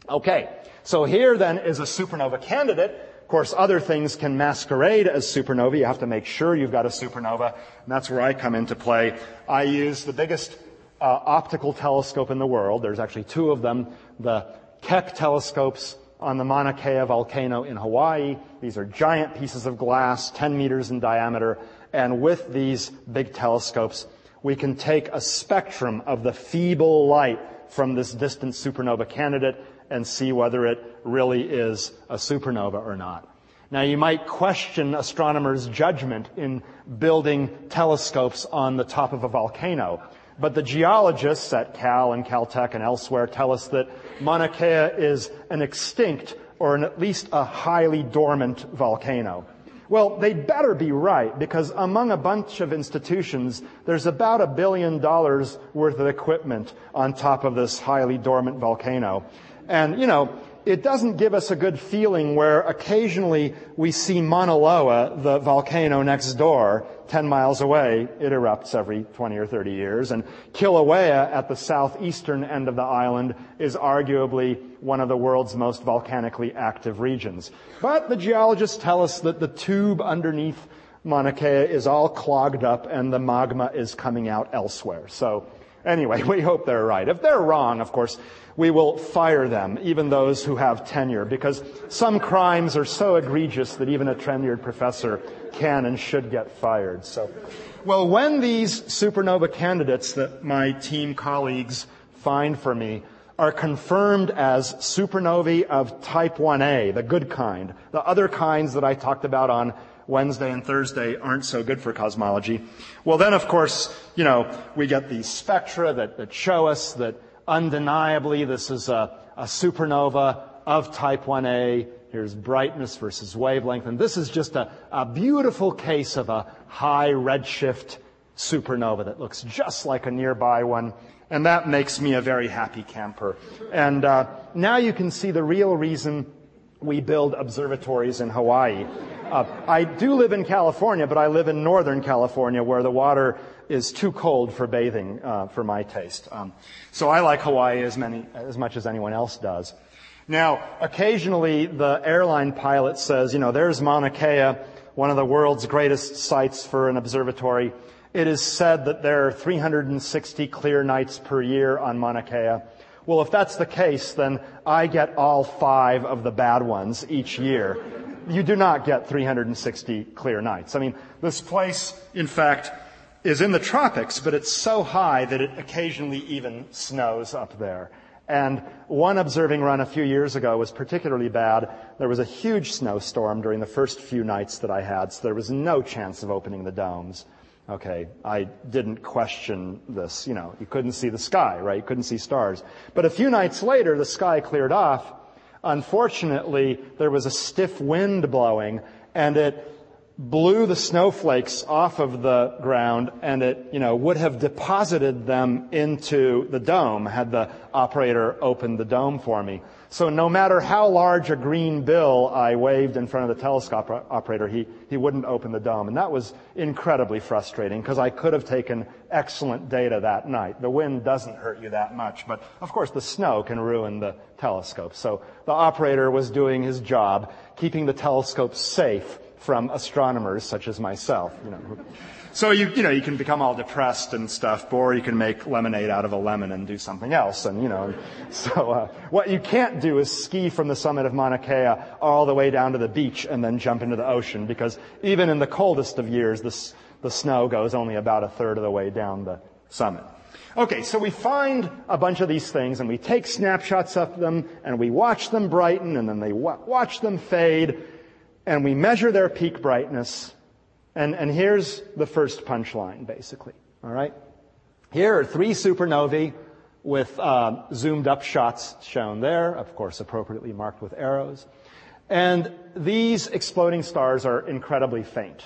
Okay, so here then is a supernova candidate of course, other things can masquerade as supernova. You have to make sure you've got a supernova, and that's where I come into play. I use the biggest uh, optical telescope in the world. There's actually two of them. The Keck telescopes on the Mauna Kea volcano in Hawaii. These are giant pieces of glass, 10 meters in diameter, and with these big telescopes, we can take a spectrum of the feeble light from this distant supernova candidate and see whether it really is a supernova or not. Now you might question astronomers' judgment in building telescopes on the top of a volcano, but the geologists at Cal and Caltech and elsewhere tell us that Mauna Kea is an extinct or an, at least a highly dormant volcano. Well, they'd better be right because among a bunch of institutions, there's about a billion dollars worth of equipment on top of this highly dormant volcano. And, you know, it doesn't give us a good feeling where occasionally we see Mauna Loa, the volcano next door, 10 miles away. It erupts every 20 or 30 years. And Kilauea at the southeastern end of the island is arguably one of the world's most volcanically active regions. But the geologists tell us that the tube underneath Mauna Kea is all clogged up and the magma is coming out elsewhere. So anyway, we hope they're right. If they're wrong, of course, we will fire them, even those who have tenure, because some crimes are so egregious that even a tenured professor can and should get fired. So, well, when these supernova candidates that my team colleagues find for me are confirmed as supernovae of type 1a, the good kind, the other kinds that I talked about on Wednesday and Thursday aren't so good for cosmology. Well, then, of course, you know, we get these spectra that, that show us that undeniably this is a, a supernova of type 1a. Here's brightness versus wavelength. And this is just a, a beautiful case of a high redshift supernova that looks just like a nearby one. And that makes me a very happy camper. And uh, now you can see the real reason we build observatories in Hawaii. Uh, I do live in California, but I live in Northern California where the water is too cold for bathing uh, for my taste. Um, so I like Hawaii as, many, as much as anyone else does. Now, occasionally the airline pilot says, you know, there's Mauna Kea, one of the world's greatest sites for an observatory. It is said that there are 360 clear nights per year on Mauna Kea. Well, if that's the case, then I get all five of the bad ones each year. You do not get 360 clear nights. I mean, this place, in fact, is in the tropics, but it's so high that it occasionally even snows up there. And one observing run a few years ago was particularly bad. There was a huge snowstorm during the first few nights that I had, so there was no chance of opening the domes. Okay, I didn't question this. You know, you couldn't see the sky, right? You couldn't see stars. But a few nights later, the sky cleared off. Unfortunately, there was a stiff wind blowing, and it blew the snowflakes off of the ground and it, you know, would have deposited them into the dome had the operator opened the dome for me. So no matter how large a green bill I waved in front of the telescope operator, he, he wouldn't open the dome. And that was incredibly frustrating because I could have taken excellent data that night. The wind doesn't hurt you that much, but of course the snow can ruin the telescope. So the operator was doing his job, keeping the telescope safe from astronomers such as myself. You know. So you, you know, you can become all depressed and stuff, or you can make lemonade out of a lemon and do something else. And, you know, so, uh, what you can't do is ski from the summit of Mauna Kea all the way down to the beach and then jump into the ocean, because even in the coldest of years, the, the snow goes only about a third of the way down the summit. Okay, so we find a bunch of these things and we take snapshots of them and we watch them brighten and then they watch them fade and we measure their peak brightness. And, and here's the first punchline, basically. All right? Here are three supernovae with uh, zoomed up shots shown there, of course, appropriately marked with arrows. And these exploding stars are incredibly faint.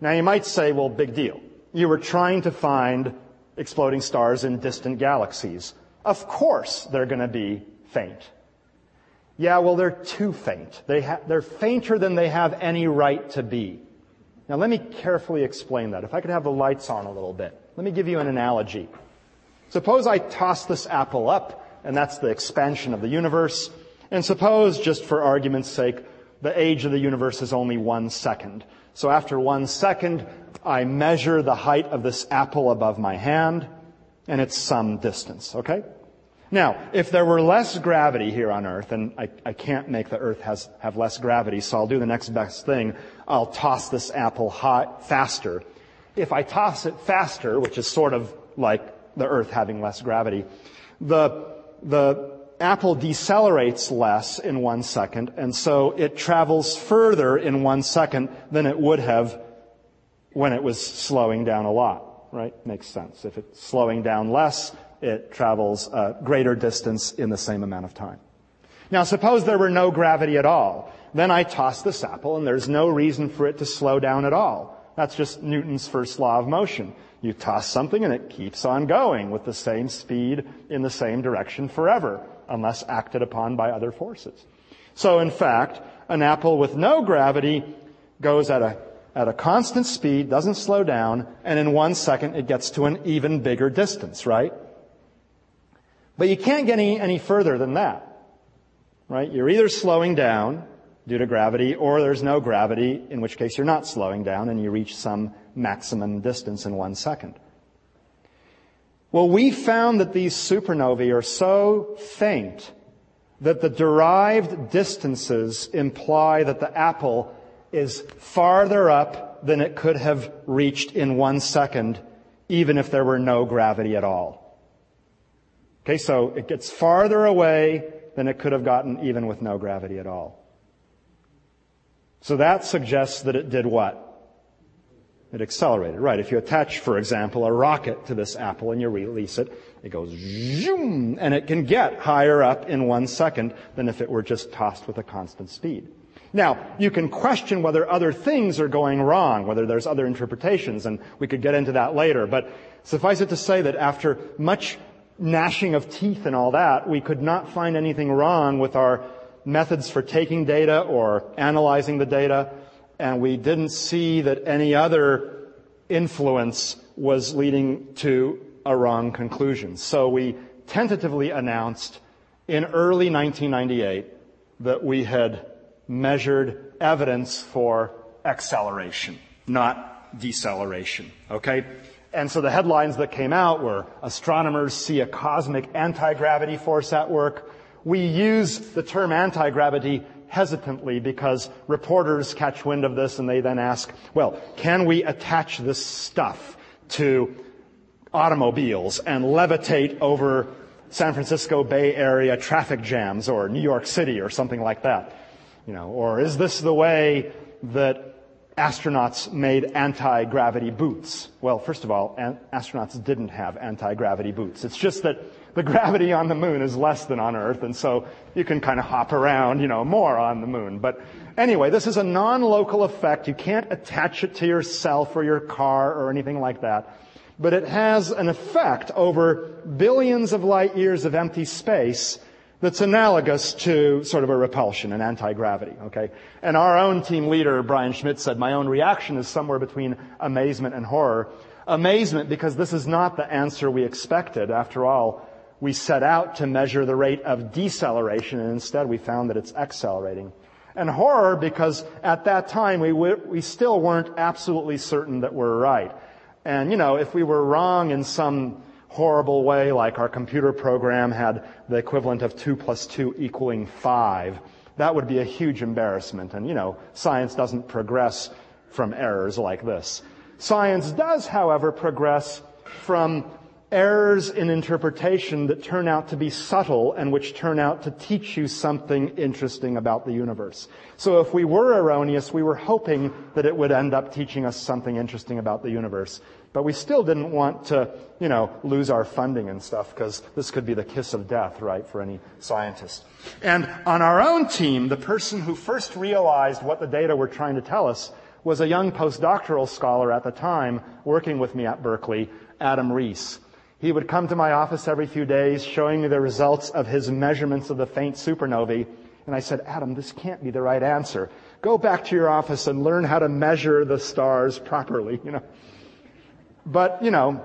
Now you might say, well, big deal. you were trying to find exploding stars in distant galaxies. Of course they're going to be faint. Yeah, well, they're too faint. They ha- they're fainter than they have any right to be. Now, let me carefully explain that. If I could have the lights on a little bit. Let me give you an analogy. Suppose I toss this apple up, and that's the expansion of the universe. And suppose, just for argument's sake, the age of the universe is only one second. So after one second, I measure the height of this apple above my hand, and it's some distance, okay? Now, if there were less gravity here on Earth, and I, I can't make the Earth has, have less gravity, so I'll do the next best thing. I'll toss this apple high, faster. If I toss it faster, which is sort of like the Earth having less gravity, the, the apple decelerates less in one second, and so it travels further in one second than it would have when it was slowing down a lot, right? Makes sense. If it's slowing down less, it travels a greater distance in the same amount of time. Now suppose there were no gravity at all. Then I toss this apple and there's no reason for it to slow down at all. That's just Newton's first law of motion. You toss something and it keeps on going with the same speed in the same direction forever, unless acted upon by other forces. So in fact, an apple with no gravity goes at a, at a constant speed, doesn't slow down, and in one second it gets to an even bigger distance, right? But you can't get any, any further than that. Right? You're either slowing down due to gravity or there's no gravity, in which case you're not slowing down and you reach some maximum distance in one second. Well, we found that these supernovae are so faint that the derived distances imply that the apple is farther up than it could have reached in one second, even if there were no gravity at all. Okay, so it gets farther away than it could have gotten even with no gravity at all. So that suggests that it did what? It accelerated, right. If you attach, for example, a rocket to this apple and you release it, it goes zoom, and it can get higher up in one second than if it were just tossed with a constant speed. Now, you can question whether other things are going wrong, whether there's other interpretations, and we could get into that later, but suffice it to say that after much gnashing of teeth and all that, we could not find anything wrong with our methods for taking data or analyzing the data, and we didn't see that any other influence was leading to a wrong conclusion. So we tentatively announced in early 1998 that we had measured evidence for acceleration, not deceleration. Okay? And so the headlines that came out were astronomers see a cosmic anti-gravity force at work. We use the term anti-gravity hesitantly because reporters catch wind of this and they then ask, well, can we attach this stuff to automobiles and levitate over San Francisco Bay Area traffic jams or New York City or something like that? You know, or is this the way that astronauts made anti-gravity boots. Well, first of all, astronauts didn't have anti-gravity boots. It's just that the gravity on the moon is less than on Earth, and so you can kind of hop around, you know, more on the moon. But anyway, this is a non-local effect. You can't attach it to yourself or your car or anything like that. But it has an effect over billions of light years of empty space that's analogous to sort of a repulsion, an anti-gravity, okay? And our own team leader, Brian Schmidt, said, my own reaction is somewhere between amazement and horror. Amazement because this is not the answer we expected. After all, we set out to measure the rate of deceleration and instead we found that it's accelerating. And horror because at that time we, we still weren't absolutely certain that we're right. And you know, if we were wrong in some horrible way, like our computer program had the equivalent of 2 plus 2 equaling 5, that would be a huge embarrassment. And, you know, science doesn't progress from errors like this. Science does, however, progress from errors in interpretation that turn out to be subtle and which turn out to teach you something interesting about the universe. So if we were erroneous, we were hoping that it would end up teaching us something interesting about the universe. But we still didn't want to, you know, lose our funding and stuff because this could be the kiss of death, right, for any scientist. And on our own team, the person who first realized what the data were trying to tell us was a young postdoctoral scholar at the time working with me at Berkeley, Adam Riess. He would come to my office every few days showing me the results of his measurements of the faint supernovae. And I said, Adam, this can't be the right answer. Go back to your office and learn how to measure the stars properly, you know. But, you know,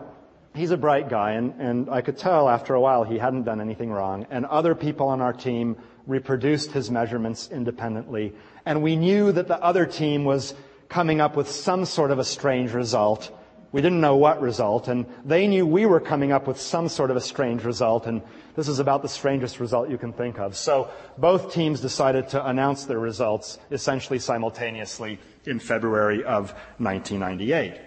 he's a bright guy, and, and I could tell after a while he hadn't done anything wrong. And other people on our team reproduced his measurements independently. And we knew that the other team was coming up with some sort of a strange result. We didn't know what result, and they knew we were coming up with some sort of a strange result, and this is about the strangest result you can think of. So both teams decided to announce their results essentially simultaneously in February of 1998.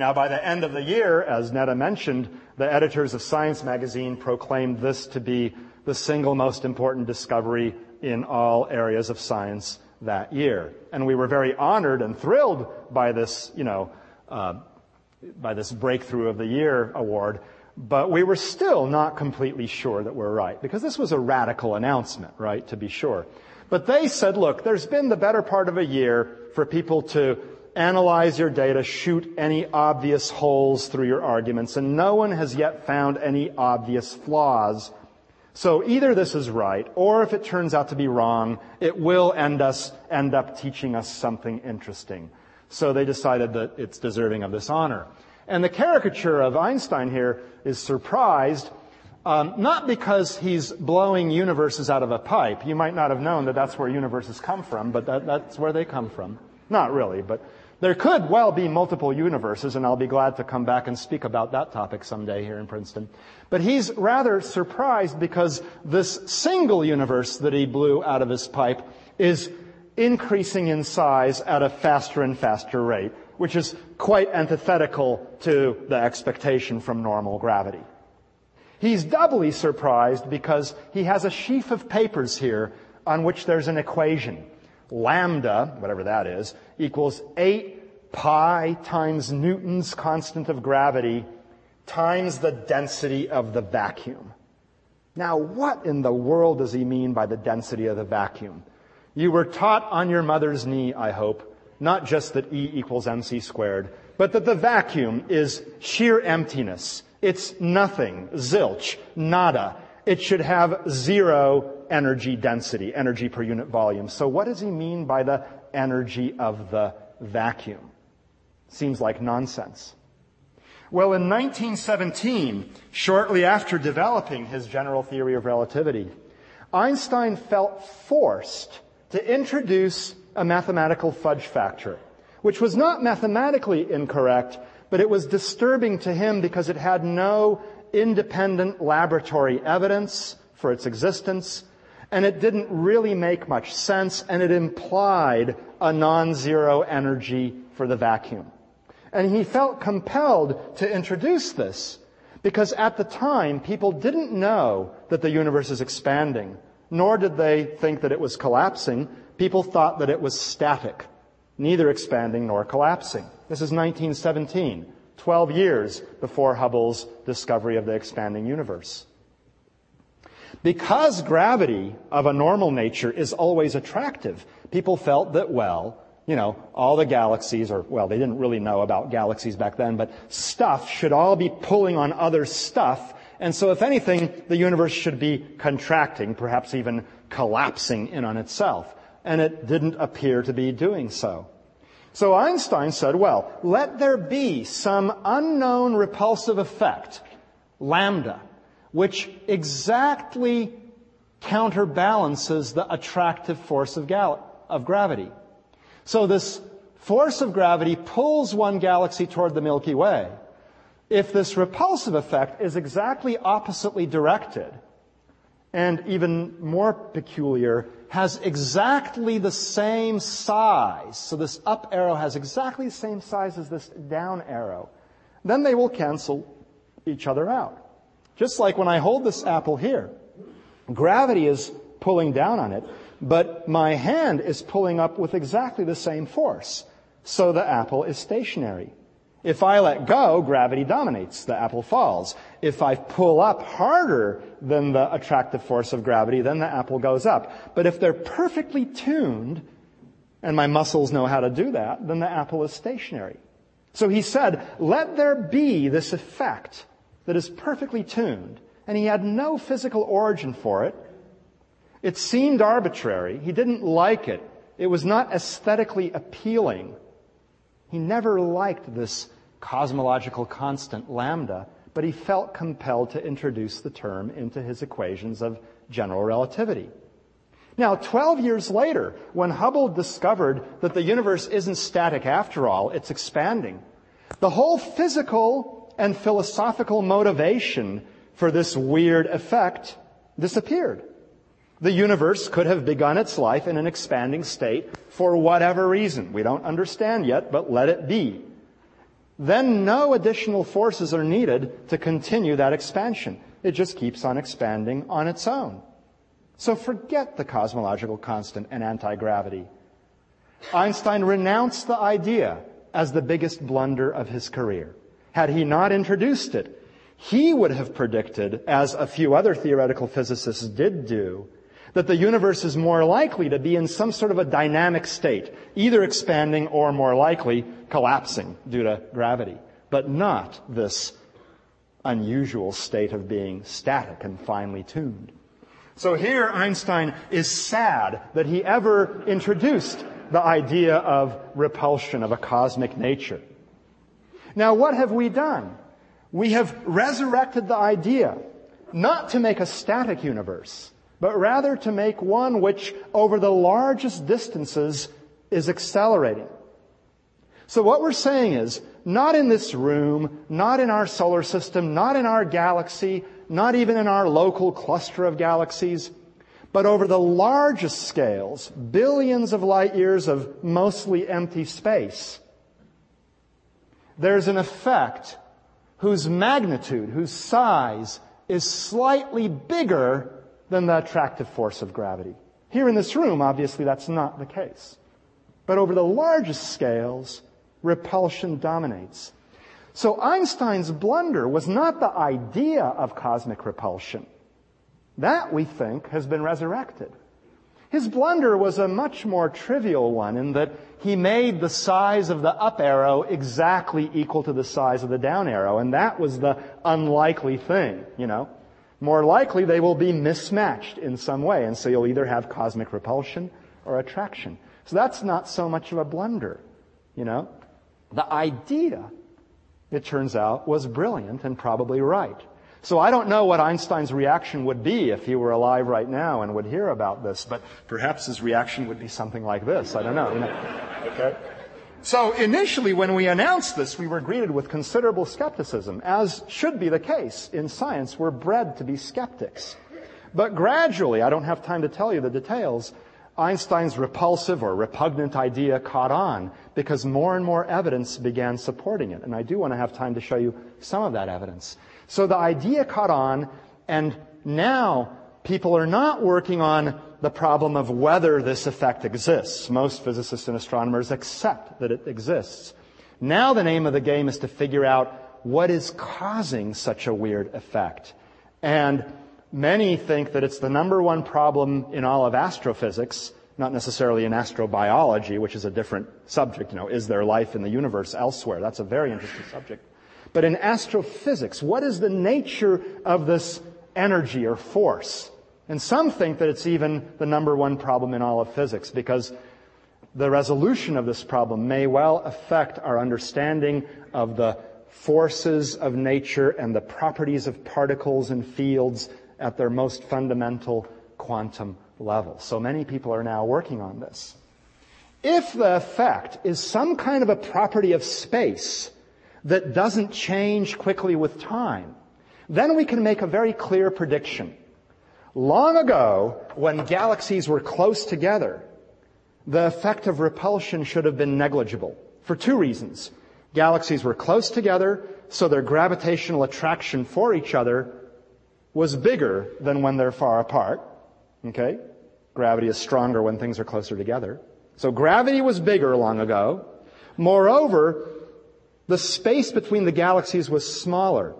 Now, by the end of the year, as Neta mentioned, the editors of Science magazine proclaimed this to be the single most important discovery in all areas of science that year. And we were very honored and thrilled by this, you know, uh, by this breakthrough of the year award. But we were still not completely sure that we're right, because this was a radical announcement, right, to be sure. But they said, look, there's been the better part of a year for people to analyze your data, shoot any obvious holes through your arguments, and no one has yet found any obvious flaws. So either this is right, or if it turns out to be wrong, it will end us, end up teaching us something interesting. So they decided that it's deserving of this honor. And the caricature of Einstein here is surprised, um, not because he's blowing universes out of a pipe. You might not have known that that's where universes come from, but that, that's where they come from. Not really, but there could well be multiple universes, and I'll be glad to come back and speak about that topic someday here in Princeton. But he's rather surprised because this single universe that he blew out of his pipe is increasing in size at a faster and faster rate, which is quite antithetical to the expectation from normal gravity. He's doubly surprised because he has a sheaf of papers here on which there's an equation lambda, whatever that is, equals 8 pi times Newton's constant of gravity times the density of the vacuum. Now, what in the world does he mean by the density of the vacuum? You were taught on your mother's knee, I hope, not just that E equals mc squared, but that the vacuum is sheer emptiness. It's nothing, zilch, nada. It should have zero energy density, energy per unit volume. So what does he mean by the energy of the vacuum? Seems like nonsense. Well, in 1917, shortly after developing his general theory of relativity, Einstein felt forced to introduce a mathematical fudge factor, which was not mathematically incorrect, but it was disturbing to him because it had no independent laboratory evidence for its existence and it didn't really make much sense, and it implied a non-zero energy for the vacuum. And he felt compelled to introduce this because at the time people didn't know that the universe is expanding, nor did they think that it was collapsing. People thought that it was static, neither expanding nor collapsing. This is 1917, 12 years before Hubble's discovery of the expanding universe. Because gravity of a normal nature is always attractive, people felt that, well, you know, all the galaxies, or, well, they didn't really know about galaxies back then, but stuff should all be pulling on other stuff. And so, if anything, the universe should be contracting, perhaps even collapsing in on itself. And it didn't appear to be doing so. So Einstein said, well, let there be some unknown repulsive effect, lambda, which exactly counterbalances the attractive force of, gal- of gravity. So this force of gravity pulls one galaxy toward the Milky Way. If this repulsive effect is exactly oppositely directed, and even more peculiar, has exactly the same size, so this up arrow has exactly the same size as this down arrow, then they will cancel each other out. Just like when I hold this apple here, gravity is pulling down on it, but my hand is pulling up with exactly the same force. So the apple is stationary. If I let go, gravity dominates. The apple falls. If I pull up harder than the attractive force of gravity, then the apple goes up. But if they're perfectly tuned, and my muscles know how to do that, then the apple is stationary. So he said, let there be this effect that is perfectly tuned. And he had no physical origin for it. It seemed arbitrary. He didn't like it. It was not aesthetically appealing. He never liked this cosmological constant lambda, but he felt compelled to introduce the term into his equations of general relativity. Now, 12 years later, when Hubble discovered that the universe isn't static after all, it's expanding, the whole physical and philosophical motivation for this weird effect disappeared. The universe could have begun its life in an expanding state for whatever reason. We don't understand yet, but let it be. Then no additional forces are needed to continue that expansion. It just keeps on expanding on its own. So forget the cosmological constant and anti-gravity. Einstein renounced the idea as the biggest blunder of his career. Had he not introduced it, he would have predicted, as a few other theoretical physicists did do, that the universe is more likely to be in some sort of a dynamic state, either expanding or more likely collapsing due to gravity, but not this unusual state of being static and finely tuned. So here Einstein is sad that he ever introduced the idea of repulsion of a cosmic nature. Now what have we done? We have resurrected the idea not to make a static universe, but rather to make one which over the largest distances is accelerating. So what we're saying is, not in this room, not in our solar system, not in our galaxy, not even in our local cluster of galaxies, but over the largest scales, billions of light years of mostly empty space, there's an effect whose magnitude, whose size is slightly bigger than the attractive force of gravity. Here in this room, obviously that's not the case. But over the largest scales, repulsion dominates. So Einstein's blunder was not the idea of cosmic repulsion. That, we think, has been resurrected. His blunder was a much more trivial one in that he made the size of the up arrow exactly equal to the size of the down arrow, and that was the unlikely thing, you know. More likely they will be mismatched in some way, and so you'll either have cosmic repulsion or attraction. So that's not so much of a blunder, you know. The idea it turns out, was brilliant and probably right. So I don't know what Einstein's reaction would be if he were alive right now and would hear about this, but perhaps his reaction would be something like this. I don't know. Okay. So initially when we announced this, we were greeted with considerable skepticism, as should be the case. In science, we're bred to be skeptics. But gradually, I don't have time to tell you the details, Einstein's repulsive or repugnant idea caught on because more and more evidence began supporting it. And I do want to have time to show you some of that evidence. So the idea caught on, and now people are not working on the problem of whether this effect exists. Most physicists and astronomers accept that it exists. Now the name of the game is to figure out what is causing such a weird effect. And Many think that it's the number one problem in all of astrophysics, not necessarily in astrobiology, which is a different subject. You know, is there life in the universe elsewhere? That's a very interesting subject. But in astrophysics, what is the nature of this energy or force? And some think that it's even the number one problem in all of physics because the resolution of this problem may well affect our understanding of the forces of nature and the properties of particles and fields at their most fundamental quantum level. So many people are now working on this. If the effect is some kind of a property of space that doesn't change quickly with time, then we can make a very clear prediction. Long ago, when galaxies were close together, the effect of repulsion should have been negligible for two reasons. Galaxies were close together, so their gravitational attraction for each other was bigger than when they're far apart. Okay? Gravity is stronger when things are closer together. So gravity was bigger long ago. Moreover, the space between the galaxies was smaller.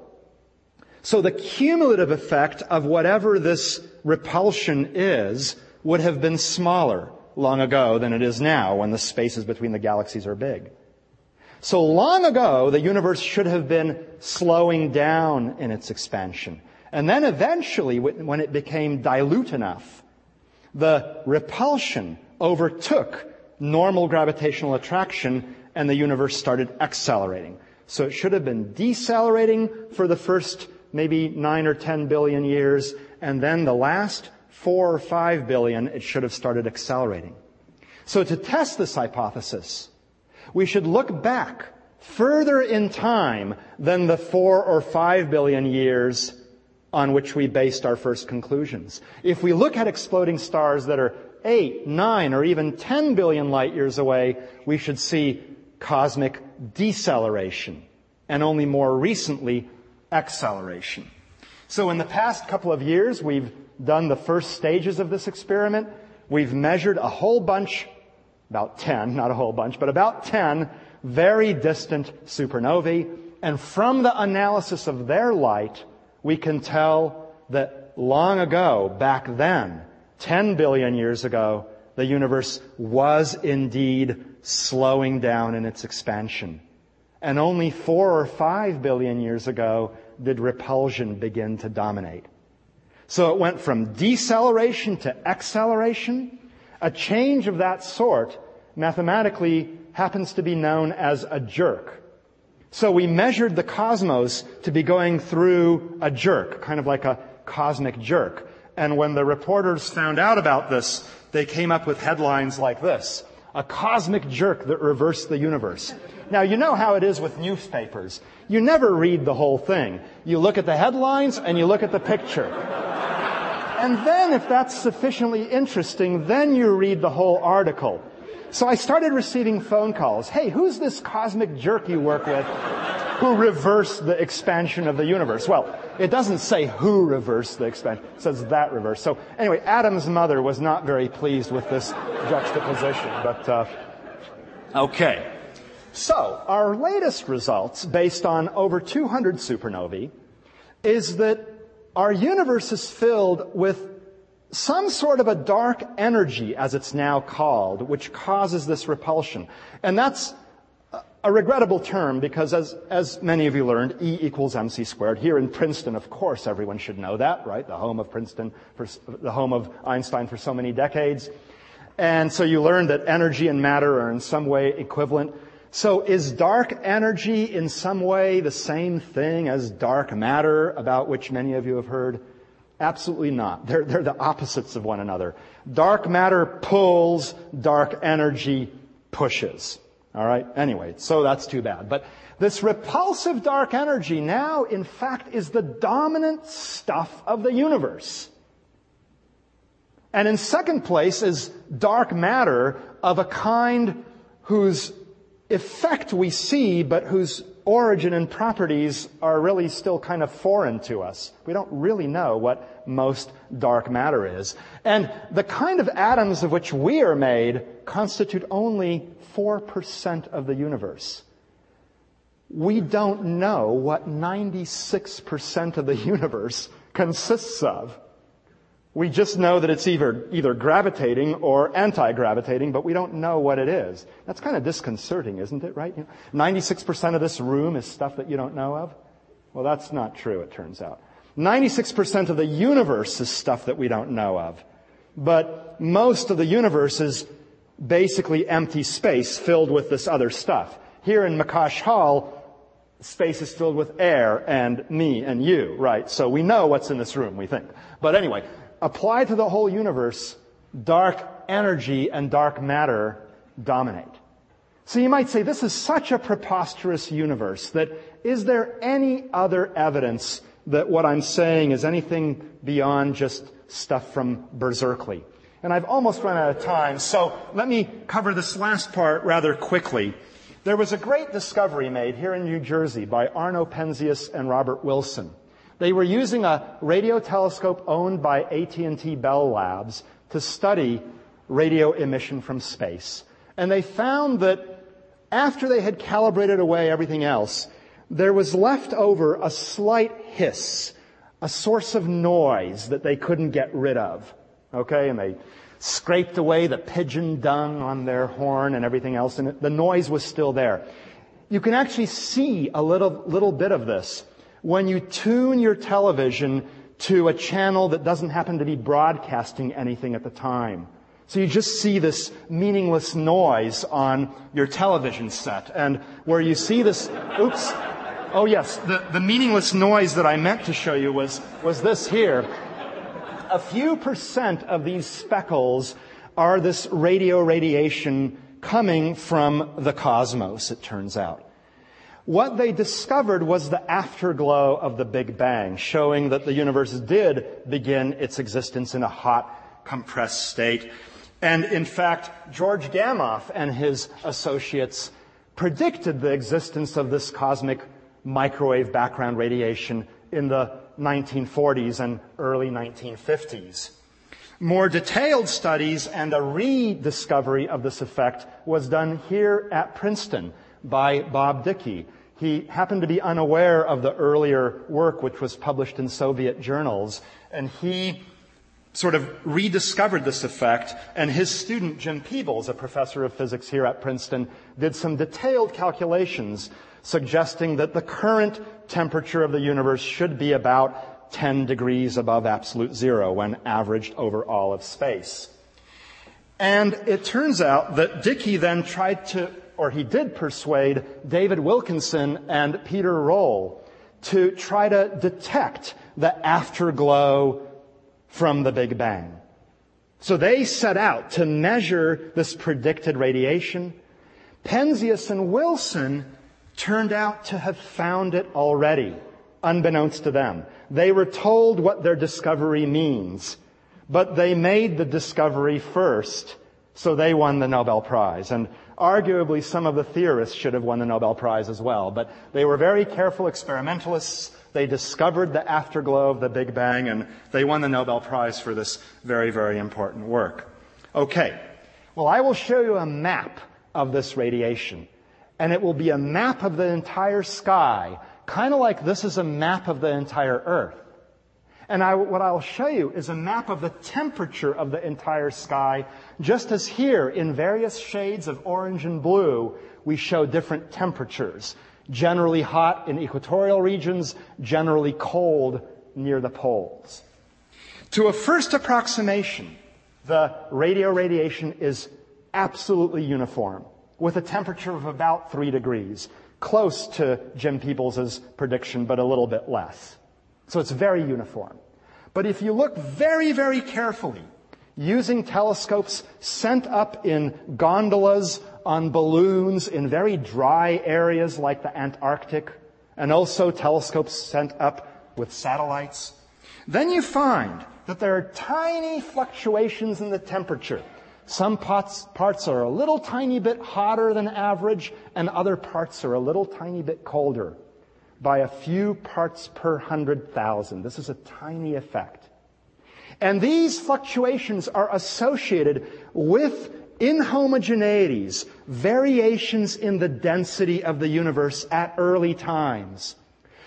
So the cumulative effect of whatever this repulsion is would have been smaller, long ago than it is now when the spaces between the galaxies are big. So long ago, the universe should have been slowing down in its expansion. And then eventually, when it became dilute enough, the repulsion overtook normal gravitational attraction and the universe started accelerating. So it should have been decelerating for the first maybe nine or ten billion years, and then the last four or five billion, it should have started accelerating. So to test this hypothesis, we should look back further in time than the four or five billion years on which we based our first conclusions. If we look at exploding stars that are eight, nine, or even 10 billion light years away, we should see cosmic deceleration and only more recently acceleration. So in the past couple of years, we've done the first stages of this experiment. We've measured a whole bunch about 10, not a whole bunch, but about 10 very distant supernovae. And from the analysis of their light, we can tell that long ago, back then, 10 billion years ago, the universe was indeed slowing down in its expansion. And only four or five billion years ago did repulsion begin to dominate. So it went from deceleration to acceleration, a change of that sort mathematically happens to be known as a jerk. So we measured the cosmos to be going through a jerk, kind of like a cosmic jerk. And when the reporters found out about this, they came up with headlines like this. A cosmic jerk that reversed the universe. Now, you know how it is with newspapers. You never read the whole thing. You look at the headlines and you look at the picture. And then, if that's sufficiently interesting, then you read the whole article. So I started receiving phone calls. Hey, who's this cosmic jerk you work with who reversed the expansion of the universe? Well, it doesn't say who reversed the expansion. It says that reversed. So anyway, Adam's mother was not very pleased with this juxtaposition, but, uh, okay. So, our latest results, based on over 200 supernovae, is that our universe is filled with some sort of a dark energy, as it's now called, which causes this repulsion. And that's a regrettable term because as, as many of you learned, E equals mc squared. Here in Princeton, of course, everyone should know that, right? The home of Princeton, for, the home of Einstein for so many decades. And so you learned that energy and matter are in some way equivalent. So is dark energy in some way the same thing as dark matter, about which many of you have heard? Absolutely not. They're, they're the opposites of one another. Dark matter pulls, dark energy pushes. Alright? Anyway, so that's too bad. But this repulsive dark energy now, in fact, is the dominant stuff of the universe. And in second place is dark matter of a kind whose effect we see, but whose origin and properties are really still kind of foreign to us. We don't really know what most dark matter is. And the kind of atoms of which we are made constitute only 4% of the universe. We don't know what 96% of the universe consists of. We just know that it's either, either gravitating or anti-gravitating, but we don't know what it is. That's kind of disconcerting, isn't it, right? You know, 96% of this room is stuff that you don't know of. Well, that's not true, it turns out. 96% of the universe is stuff that we don't know of. But most of the universe is basically empty space filled with this other stuff. Here in McCosh Hall, space is filled with air and me and you, right? So we know what's in this room, we think. But anyway, applied to the whole universe, dark energy and dark matter dominate. So you might say, this is such a preposterous universe that is there any other evidence that what I'm saying is anything beyond just stuff from Berserkly? And I've almost run out of time, so let me cover this last part rather quickly. There was a great discovery made here in New Jersey by Arno Penzias and Robert Wilson. They were using a radio telescope owned by AT&T Bell Labs to study radio emission from space. And they found that after they had calibrated away everything else, there was left over a slight hiss, a source of noise that they couldn't get rid of. Okay, and they scraped away the pigeon dung on their horn and everything else, and the noise was still there. You can actually see a little, little bit of this when you tune your television to a channel that doesn't happen to be broadcasting anything at the time. So you just see this meaningless noise on your television set. And where you see this, oops, oh yes, the, the meaningless noise that I meant to show you was, was this here. A few percent of these speckles are this radio radiation coming from the cosmos, it turns out. What they discovered was the afterglow of the Big Bang, showing that the universe did begin its existence in a hot, compressed state. And in fact, George Gamow and his associates predicted the existence of this cosmic microwave background radiation in the 1940s and early 1950s. More detailed studies and a rediscovery of this effect was done here at Princeton by Bob Dicke. He happened to be unaware of the earlier work which was published in Soviet journals, and he sort of rediscovered this effect, and his student Jim Peebles, a professor of physics here at Princeton, did some detailed calculations suggesting that the current temperature of the universe should be about 10 degrees above absolute zero when averaged over all of space. And it turns out that Dicke then tried to or he did persuade David Wilkinson and Peter Roll to try to detect the afterglow from the Big Bang. So they set out to measure this predicted radiation. Penzias and Wilson turned out to have found it already, unbeknownst to them. They were told what their discovery means, but they made the discovery first, so they won the Nobel Prize. And Arguably, some of the theorists should have won the Nobel Prize as well, but they were very careful experimentalists. They discovered the afterglow of the Big Bang, and they won the Nobel Prize for this very, very important work. Okay. Well, I will show you a map of this radiation, and it will be a map of the entire sky, kind of like this is a map of the entire Earth. And I, what I'll show you is a map of the temperature of the entire sky, just as here in various shades of orange and blue, we show different temperatures. Generally hot in equatorial regions, generally cold near the poles. To a first approximation, the radio radiation is absolutely uniform, with a temperature of about three degrees, close to Jim Peebles' prediction, but a little bit less. So it's very uniform. But if you look very, very carefully, using telescopes sent up in gondolas on balloons in very dry areas like the Antarctic, and also telescopes sent up with satellites, then you find that there are tiny fluctuations in the temperature. Some parts, parts are a little tiny bit hotter than average, and other parts are a little tiny bit colder by a few parts per hundred thousand. This is a tiny effect. And these fluctuations are associated with inhomogeneities, variations in the density of the universe at early times,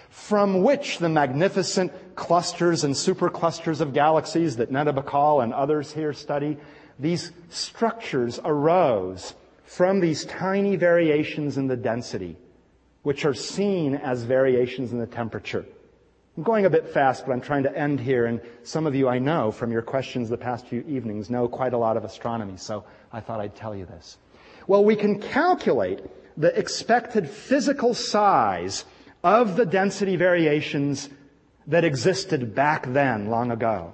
from which the magnificent clusters and superclusters of galaxies that Neta Bahcall and others here study, these structures arose from these tiny variations in the density which are seen as variations in the temperature. I'm going a bit fast, but I'm trying to end here, and some of you I know from your questions the past few evenings know quite a lot of astronomy, so I thought I'd tell you this. Well, we can calculate the expected physical size of the density variations that existed back then, long ago.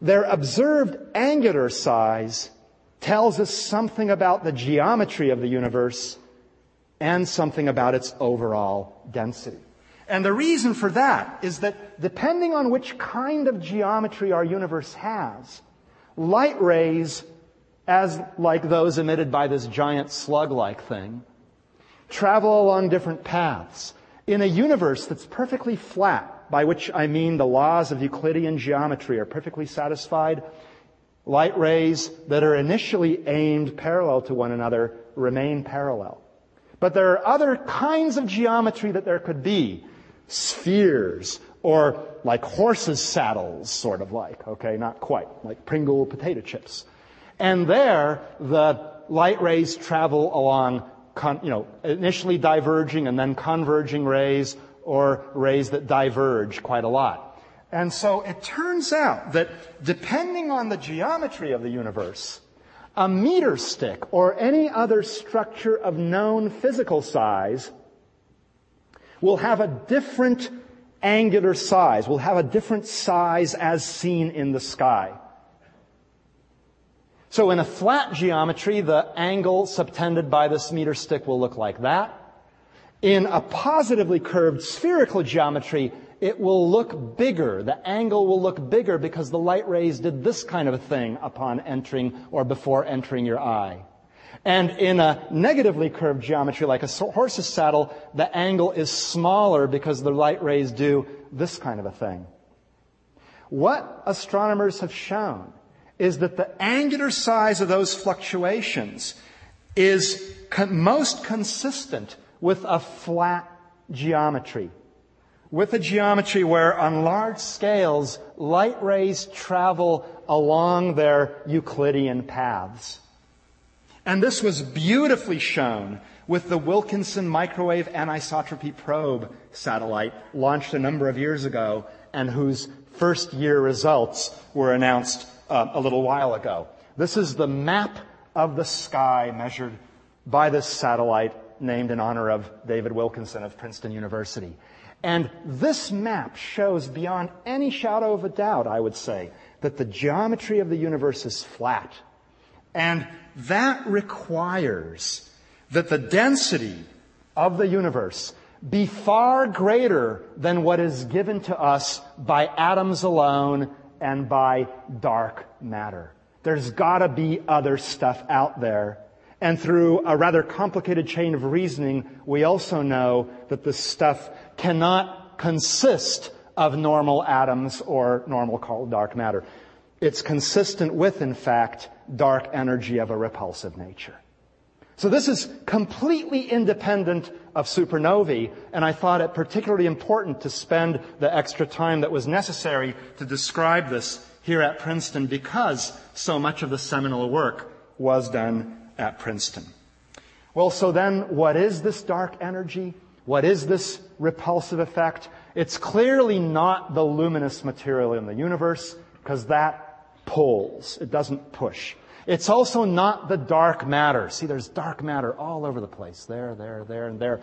Their observed angular size tells us something about the geometry of the universe and something about its overall density. And the reason for that is that depending on which kind of geometry our universe has, light rays, as like those emitted by this giant slug-like thing, travel along different paths. In a universe that's perfectly flat, by which I mean the laws of Euclidean geometry are perfectly satisfied, light rays that are initially aimed parallel to one another remain parallel. But there are other kinds of geometry that there could be. Spheres, or like horses' saddles, sort of like, okay, not quite, like Pringle potato chips. And there, the light rays travel along, con, you know, initially diverging and then converging rays, or rays that diverge quite a lot. And so it turns out that depending on the geometry of the universe, a meter stick or any other structure of known physical size will have a different angular size, will have a different size as seen in the sky. So in a flat geometry, the angle subtended by this meter stick will look like that. In a positively curved spherical geometry, it will look bigger. The angle will look bigger because the light rays did this kind of a thing upon entering or before entering your eye. And in a negatively curved geometry like a horse's saddle, the angle is smaller because the light rays do this kind of a thing. What astronomers have shown is that the angular size of those fluctuations is con- most consistent with a flat geometry. With a geometry where on large scales, light rays travel along their Euclidean paths. And this was beautifully shown with the Wilkinson Microwave Anisotropy Probe satellite launched a number of years ago and whose first year results were announced uh, a little while ago. This is the map of the sky measured by this satellite named in honor of David Wilkinson of Princeton University. And this map shows beyond any shadow of a doubt, I would say, that the geometry of the universe is flat. And that requires that the density of the universe be far greater than what is given to us by atoms alone and by dark matter. There's gotta be other stuff out there. And through a rather complicated chain of reasoning, we also know that this stuff cannot consist of normal atoms or normal dark matter. It's consistent with, in fact, dark energy of a repulsive nature. So this is completely independent of supernovae, and I thought it particularly important to spend the extra time that was necessary to describe this here at Princeton because so much of the seminal work was done at Princeton. Well, so then what is this dark energy? What is this repulsive effect? It's clearly not the luminous material in the universe because that pulls. It doesn't push. It's also not the dark matter. See, there's dark matter all over the place. There, there, there, and there.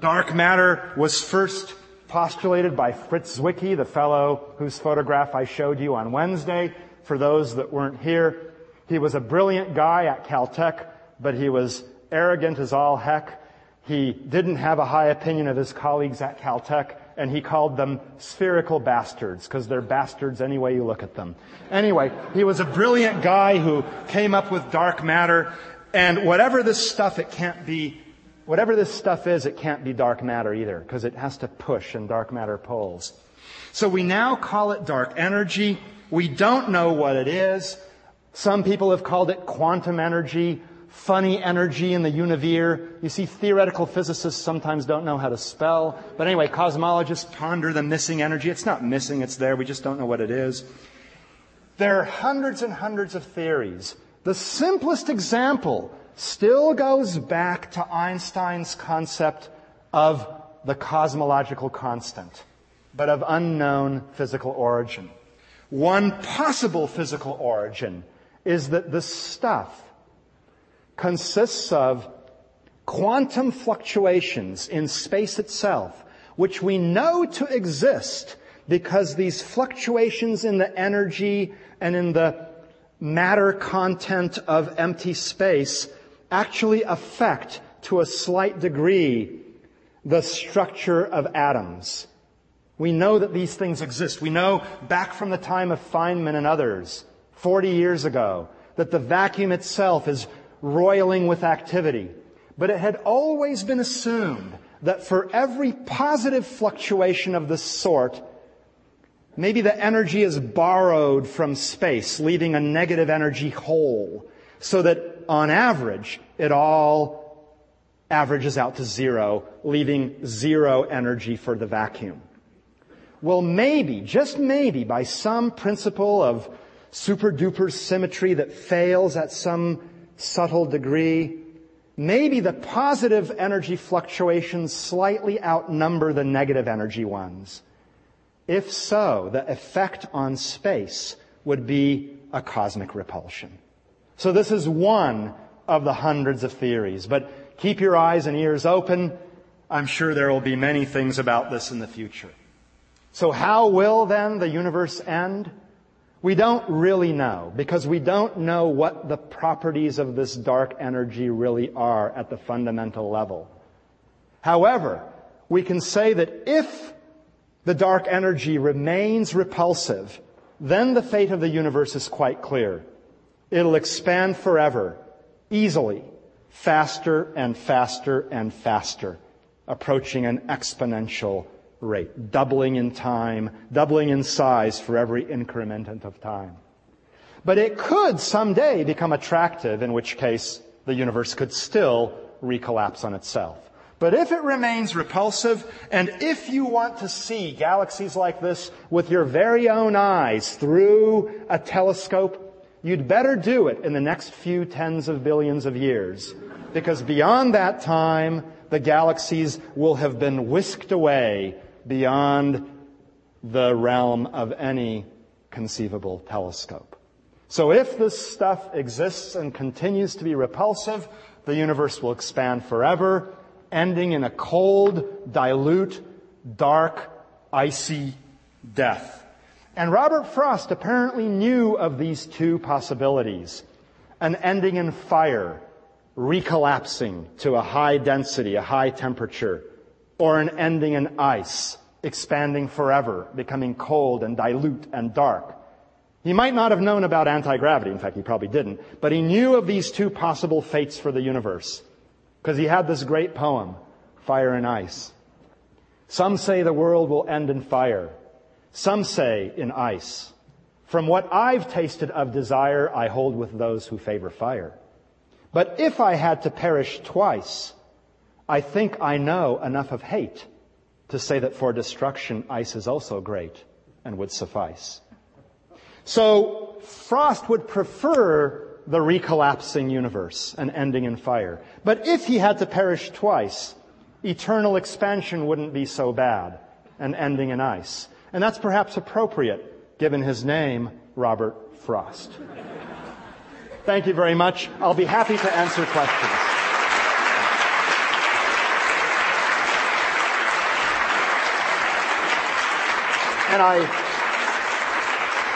Dark matter was first postulated by Fritz Zwicky, the fellow whose photograph I showed you on Wednesday. For those that weren't here, he was a brilliant guy at Caltech, but he was arrogant as all heck. He didn't have a high opinion of his colleagues at Caltech, and he called them spherical bastards, because they're bastards any way you look at them. Anyway, he was a brilliant guy who came up with dark matter, and whatever this stuff, it can't be, whatever this stuff is, it can't be dark matter either, because it has to push, and dark matter pulls. So we now call it dark energy. We don't know what it is. Some people have called it quantum energy funny energy in the univere. You see, theoretical physicists sometimes don't know how to spell. But anyway, cosmologists ponder the missing energy. It's not missing, it's there. We just don't know what it is. There are hundreds and hundreds of theories. The simplest example still goes back to Einstein's concept of the cosmological constant, but of unknown physical origin. One possible physical origin is that the stuff consists of quantum fluctuations in space itself, which we know to exist because these fluctuations in the energy and in the matter content of empty space actually affect to a slight degree the structure of atoms. We know that these things exist. We know back from the time of Feynman and others, 40 years ago, that the vacuum itself is roiling with activity. But it had always been assumed that for every positive fluctuation of this sort, maybe the energy is borrowed from space, leaving a negative energy hole, so that on average, it all averages out to zero, leaving zero energy for the vacuum. Well, maybe, just maybe, by some principle of super duper symmetry that fails at some subtle degree, maybe the positive energy fluctuations slightly outnumber the negative energy ones. If so, the effect on space would be a cosmic repulsion. So this is one of the hundreds of theories, but keep your eyes and ears open. I'm sure there will be many things about this in the future. So how will then the universe end? We don't really know because we don't know what the properties of this dark energy really are at the fundamental level. However, we can say that if the dark energy remains repulsive, then the fate of the universe is quite clear. It'll expand forever, easily, faster and faster and faster, approaching an exponential rate, doubling in time, doubling in size for every increment of time. But it could someday become attractive, in which case the universe could still recollapse on itself. But if it remains repulsive, and if you want to see galaxies like this with your very own eyes through a telescope, you'd better do it in the next few tens of billions of years. Because beyond that time, the galaxies will have been whisked away beyond the realm of any conceivable telescope. So if this stuff exists and continues to be repulsive, the universe will expand forever, ending in a cold, dilute, dark, icy death. And Robert Frost apparently knew of these two possibilities. An ending in fire, recollapsing to a high density, a high temperature, or an ending in ice, expanding forever, becoming cold and dilute and dark. He might not have known about anti-gravity, in fact he probably didn't, but he knew of these two possible fates for the universe. Because he had this great poem, Fire and Ice. Some say the world will end in fire. Some say in ice. From what I've tasted of desire, I hold with those who favor fire. But if I had to perish twice, I think I know enough of hate to say that for destruction, ice is also great and would suffice. So Frost would prefer the recollapsing universe and ending in fire. But if he had to perish twice, eternal expansion wouldn't be so bad and ending in ice. And that's perhaps appropriate given his name, Robert Frost. Thank you very much. I'll be happy to answer questions. And I,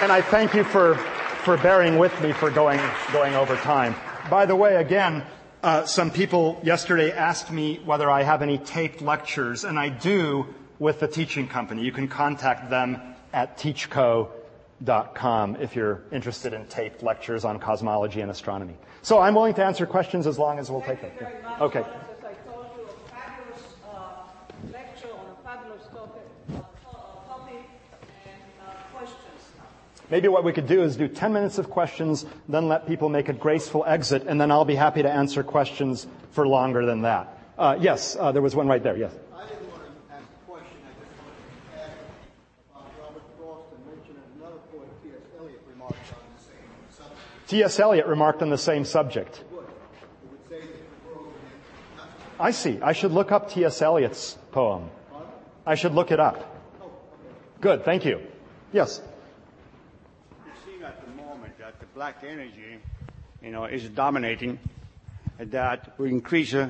and I thank you for for bearing with me for going, going over time. By the way, again, uh, some people yesterday asked me whether I have any taped lectures, and I do with the teaching company. You can contact them at teachco.com if you're interested in taped lectures on cosmology and astronomy. So I'm willing to answer questions as long as we'll take them. Okay. Maybe what we could do is do 10 minutes of questions, then let people make a graceful exit, and then I'll be happy to answer questions for longer than that. Uh, yes, uh, there was one right there. Yes. I didn't want to ask a question. I just wanted to add about Robert Frost and mention another poet, T.S. Eliot, remarked on the same subject. T.S. Eliot remarked on the same subject. I see. I should look up T.S. Eliot's poem. I should look it up. Good. Thank you. Yes black energy, you know, is dominating, that will increase uh,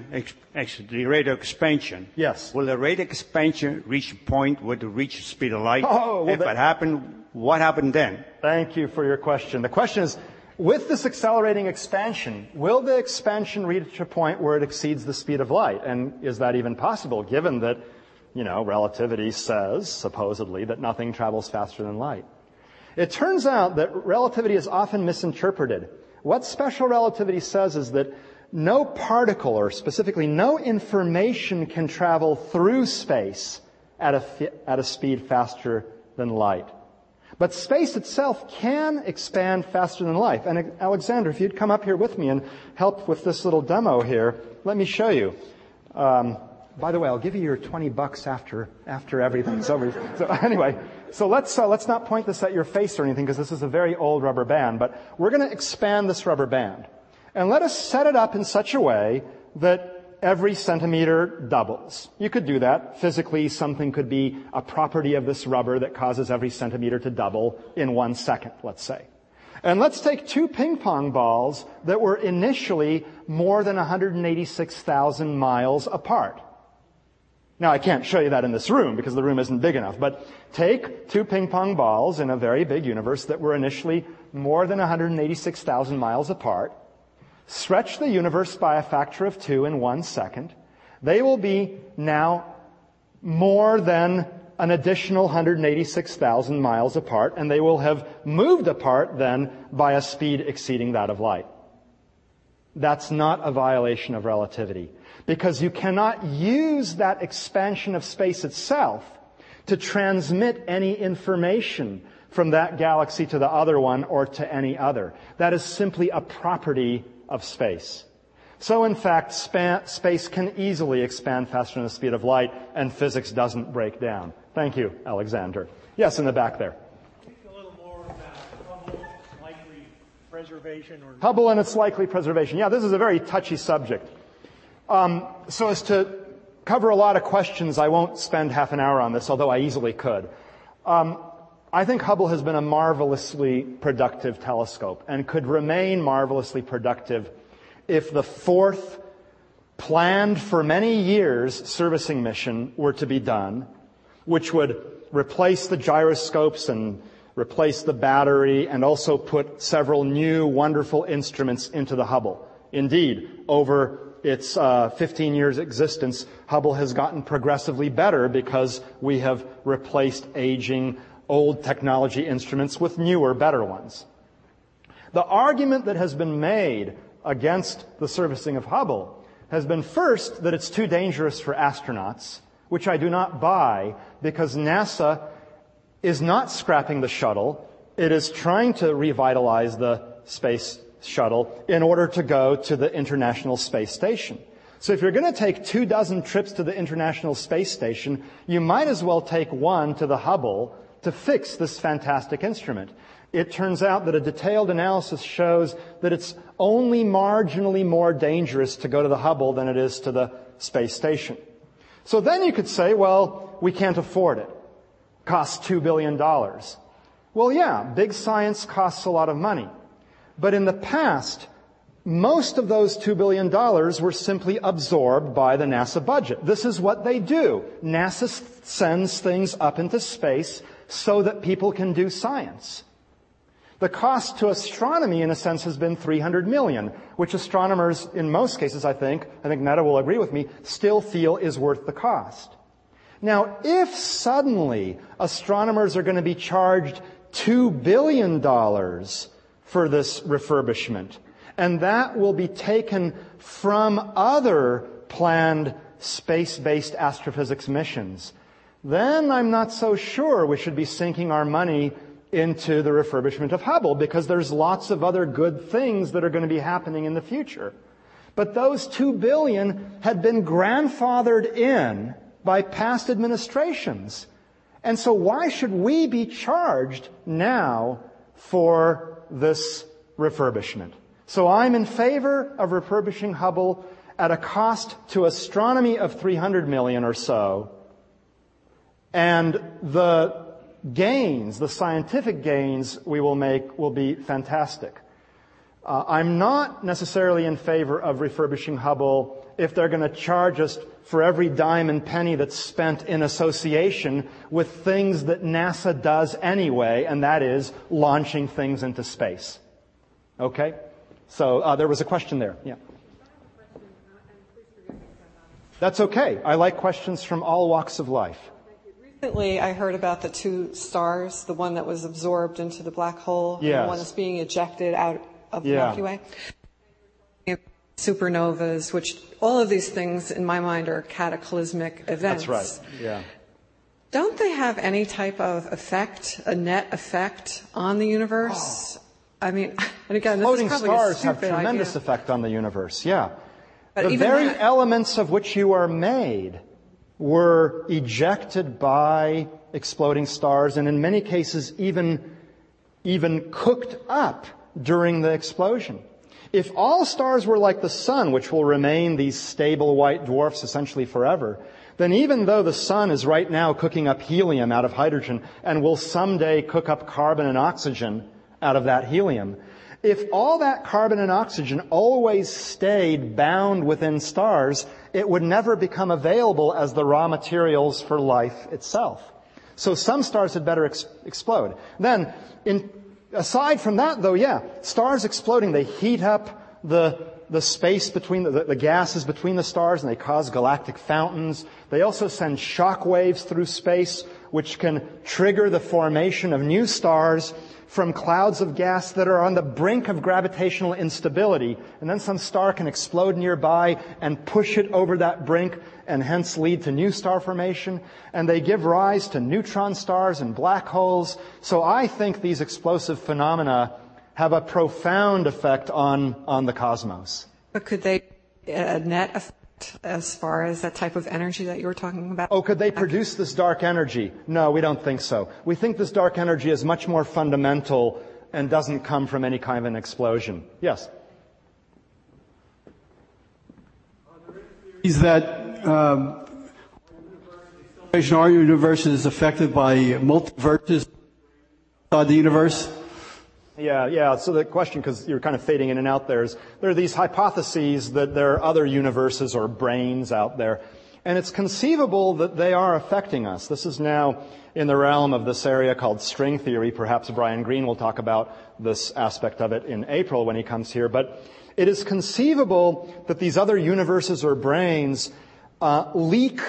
the rate of expansion. Yes. Will the rate of expansion reach a point where it reach the speed of light? Oh, well if that happened, what happened then? Thank you for your question. The question is, with this accelerating expansion, will the expansion reach a point where it exceeds the speed of light? And is that even possible, given that, you know, relativity says, supposedly, that nothing travels faster than light? It turns out that relativity is often misinterpreted. What special relativity says is that no particle, or specifically no information, can travel through space at a, at a speed faster than light. But space itself can expand faster than light. And Alexander, if you'd come up here with me and help with this little demo here, let me show you. Um, by the way, I'll give you your 20 bucks after, after everything's over. So anyway, so let's, uh, let's not point this at your face or anything because this is a very old rubber band, but we're going to expand this rubber band. And let us set it up in such a way that every centimeter doubles. You could do that. Physically, something could be a property of this rubber that causes every centimeter to double in one second, let's say. And let's take two ping pong balls that were initially more than 186,000 miles apart. Now I can't show you that in this room because the room isn't big enough, but take two ping pong balls in a very big universe that were initially more than 186,000 miles apart, stretch the universe by a factor of two in one second, they will be now more than an additional 186,000 miles apart, and they will have moved apart then by a speed exceeding that of light. That's not a violation of relativity because you cannot use that expansion of space itself to transmit any information from that galaxy to the other one or to any other. That is simply a property of space. So in fact, span, space can easily expand faster than the speed of light and physics doesn't break down. Thank you, Alexander. Yes, in the back there. A little more about Hubble's likely preservation or Hubble and its likely preservation. Yeah, this is a very touchy subject. Um, so as to cover a lot of questions, I won't spend half an hour on this, although I easily could. Um, I think Hubble has been a marvelously productive telescope and could remain marvelously productive if the fourth planned for many years servicing mission were to be done, which would replace the gyroscopes and replace the battery and also put several new wonderful instruments into the Hubble. Indeed, over its uh, 15 years existence, Hubble has gotten progressively better because we have replaced aging old technology instruments with newer, better ones. The argument that has been made against the servicing of Hubble has been first that it's too dangerous for astronauts, which I do not buy because NASA is not scrapping the shuttle. It is trying to revitalize the space shuttle in order to go to the International Space Station. So if you're going to take two dozen trips to the International Space Station, you might as well take one to the Hubble to fix this fantastic instrument. It turns out that a detailed analysis shows that it's only marginally more dangerous to go to the Hubble than it is to the space station. So then you could say, well, we can't afford it. Costs two billion dollars. Well, yeah, big science costs a lot of money. But in the past, most of those $2 billion were simply absorbed by the NASA budget. This is what they do. NASA sends things up into space so that people can do science. The cost to astronomy, in a sense, has been 300 million, which astronomers, in most cases, I think, I think Neta will agree with me, still feel is worth the cost. Now, if suddenly astronomers are going to be charged $2 billion for this refurbishment. And that will be taken from other planned space-based astrophysics missions. Then I'm not so sure we should be sinking our money into the refurbishment of Hubble because there's lots of other good things that are going to be happening in the future. But those two billion had been grandfathered in by past administrations. And so why should we be charged now for this refurbishment. So I'm in favor of refurbishing Hubble at a cost to astronomy of 300 million or so. And the gains, the scientific gains we will make will be fantastic. Uh, I'm not necessarily in favor of refurbishing Hubble if they're going to charge us for every dime and penny that's spent in association with things that NASA does anyway, and that is launching things into space. Okay? So uh, there was a question there. Yeah. That's okay. I like questions from all walks of life. Recently, I heard about the two stars, the one that was absorbed into the black hole, yes. and the one that's being ejected out of the Yeah. Milky Way. Supernovas, which all of these things in my mind are cataclysmic events. That's right. Yeah. Don't they have any type of effect, a net effect on the universe? Oh. I mean, and again, this Floating is probably stars have tremendous idea. effect on the universe. Yeah. But the very that- elements of which you are made were ejected by exploding stars and in many cases even, even cooked up during the explosion. If all stars were like the sun, which will remain these stable white dwarfs essentially forever, then even though the sun is right now cooking up helium out of hydrogen and will someday cook up carbon and oxygen out of that helium, if all that carbon and oxygen always stayed bound within stars, it would never become available as the raw materials for life itself. So some stars had better ex- explode. Then, in, aside from that though, yeah, stars exploding, they heat up the, the space between the, the, the gases between the stars and they cause galactic fountains. They also send shock waves through space, which can trigger the formation of new stars from clouds of gas that are on the brink of gravitational instability. And then some star can explode nearby and push it over that brink and hence lead to new star formation. And they give rise to neutron stars and black holes. So I think these explosive phenomena have a profound effect on, on the cosmos. But could they a net effect as far as that type of energy that you were talking about? Oh, could they produce this dark energy? No, we don't think so. We think this dark energy is much more fundamental and doesn't come from any kind of an explosion. Yes? Is that um, our universe is affected by multiverses inside the universe? Yeah, yeah. So the question, because you're kind of fading in and out there, is there are these hypotheses that there are other universes or branes out there. And it's conceivable that they are affecting us. This is now in the realm of this area called string theory. Perhaps Brian Greene will talk about this aspect of it in April when he comes here. But it is conceivable that these other universes or branes uh, leak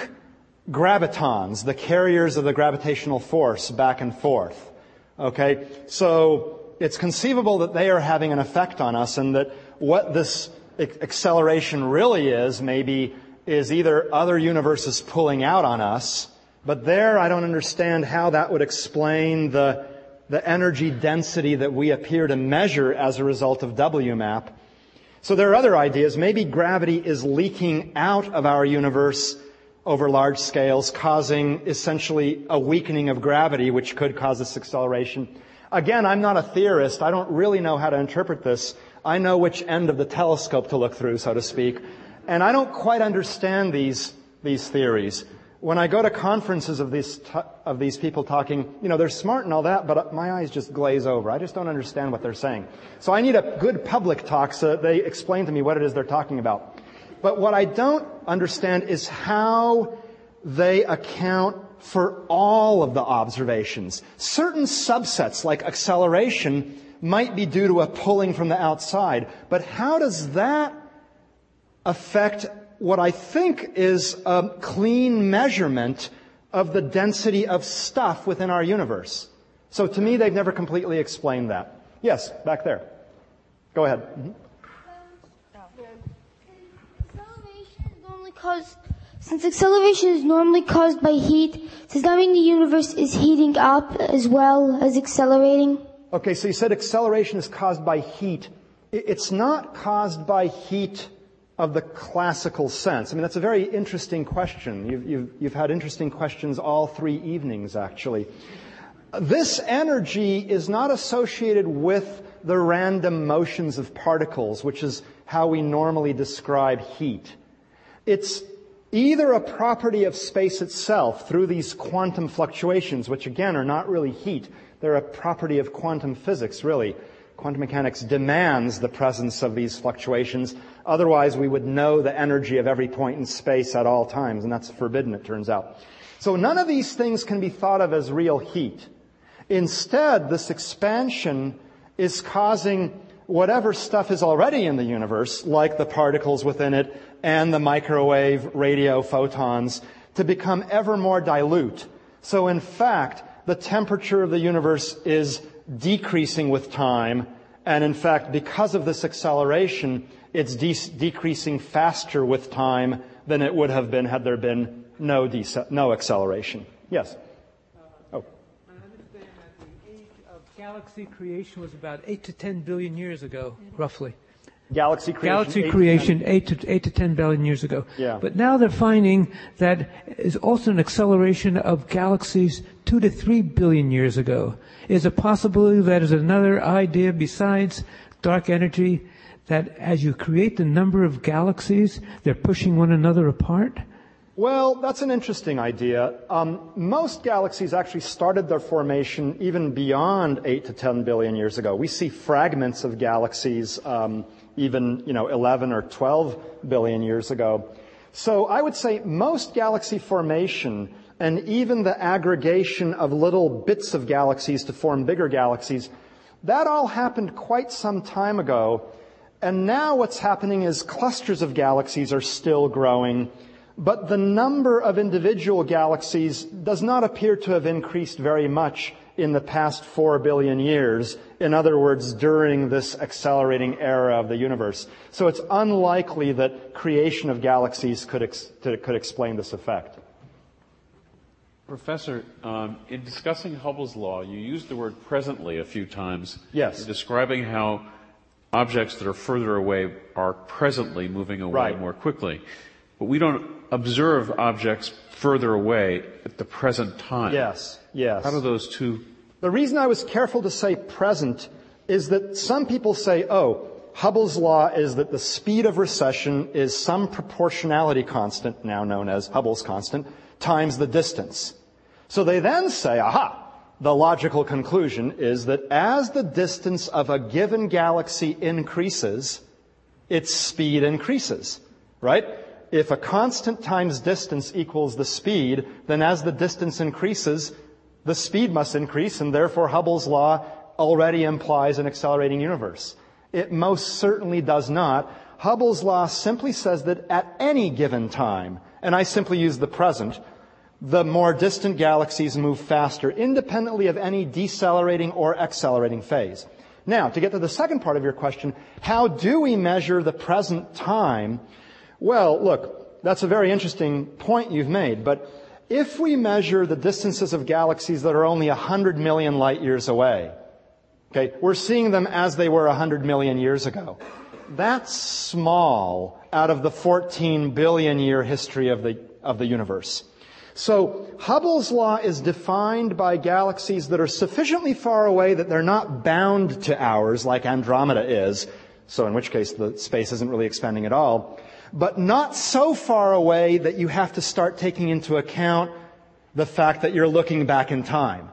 gravitons, the carriers of the gravitational force, back and forth. Okay? So it's conceivable that they are having an effect on us and that what this acceleration really is maybe is either other universes pulling out on us, but there I don't understand how that would explain the, the energy density that we appear to measure as a result of WMAP. So there are other ideas. Maybe gravity is leaking out of our universe over large scales, causing essentially a weakening of gravity, which could cause this acceleration. Again, I'm not a theorist. I don't really know how to interpret this. I know which end of the telescope to look through, so to speak. And I don't quite understand these, these theories. When I go to conferences of these, of these people talking, you know, they're smart and all that, but my eyes just glaze over. I just don't understand what they're saying. So I need a good public talk so that they explain to me what it is they're talking about. But what I don't understand is how they account for all of the observations. Certain subsets, like acceleration, might be due to a pulling from the outside. But how does that affect what I think is a clean measurement of the density of stuff within our universe? So to me, they've never completely explained that. Yes, back there. Go ahead. Mm-hmm. Caused since acceleration is normally caused by heat, does that mean the universe is heating up as well as accelerating? Okay, so you said acceleration is caused by heat. It's not caused by heat of the classical sense. I mean, that's a very interesting question. You've, you've, you've had interesting questions all three evenings, actually. This energy is not associated with the random motions of particles, which is how we normally describe heat. It's either a property of space itself through these quantum fluctuations, which again are not really heat. They're a property of quantum physics, really. Quantum mechanics demands the presence of these fluctuations. Otherwise, we would know the energy of every point in space at all times, and that's forbidden, it turns out. So none of these things can be thought of as real heat. Instead, this expansion is causing whatever stuff is already in the universe, like the particles within it and the microwave radio photons, to become ever more dilute. So in fact, the temperature of the universe is decreasing with time, and in fact, because of this acceleration, it's de- decreasing faster with time than it would have been had there been no, de- no acceleration. Yes? Uh, oh. I understand that the age of galaxy creation was about 8 to 10 billion years ago, roughly. Galaxy creation. galaxy eight to creation 10 eight to eight to ten billion years ago. Yeah. But now they're finding that is also an acceleration of galaxies two to three billion years ago. Is it possibility that is another idea besides dark energy that as you create the number of galaxies, they're pushing one another apart? Well, that's an interesting idea. Um, most galaxies actually started their formation even beyond 8 to 10 billion years ago. We see fragments of galaxies um, even, you know, 11 or 12 billion years ago. So I would say most galaxy formation and even the aggregation of little bits of galaxies to form bigger galaxies, that all happened quite some time ago. And now what's happening is clusters of galaxies are still growing, but the number of individual galaxies does not appear to have increased very much in the past four billion years. In other words, during this accelerating era of the universe. So it's unlikely that creation of galaxies could, ex- could explain this effect. Professor, um, in discussing Hubble's law, you used the word presently a few times. Yes. In describing how objects that are further away are presently moving away Right. more quickly. But we don't observe objects further away at the present time. Yes, yes. How do those two The reason I was careful to say present is that some people say, oh, Hubble's law is that the speed of recession is some proportionality constant, now known as Hubble's constant, times the distance. So they then say, aha, the logical conclusion is that as the distance of a given galaxy increases, its speed increases, right? If a constant times distance equals the speed, then as the distance increases, the speed must increase, and therefore Hubble's law already implies an accelerating universe. It most certainly does not. Hubble's law simply says that at any given time, and I simply use the present, the more distant galaxies move faster, independently of any decelerating or accelerating phase. Now, to get to the second part of your question, how do we measure the present time? Well, look, that's a very interesting point you've made, but if we measure the distances of galaxies that are only 100 million light years away, okay, we're seeing them as they were 100 million years ago. That's small out of the 14 billion year history of the, of the universe. So Hubble's law is defined by galaxies that are sufficiently far away that they're not bound to ours like Andromeda is. So in which case the space isn't really expanding at all. But not so far away that you have to start taking into account the fact that you're looking back in time.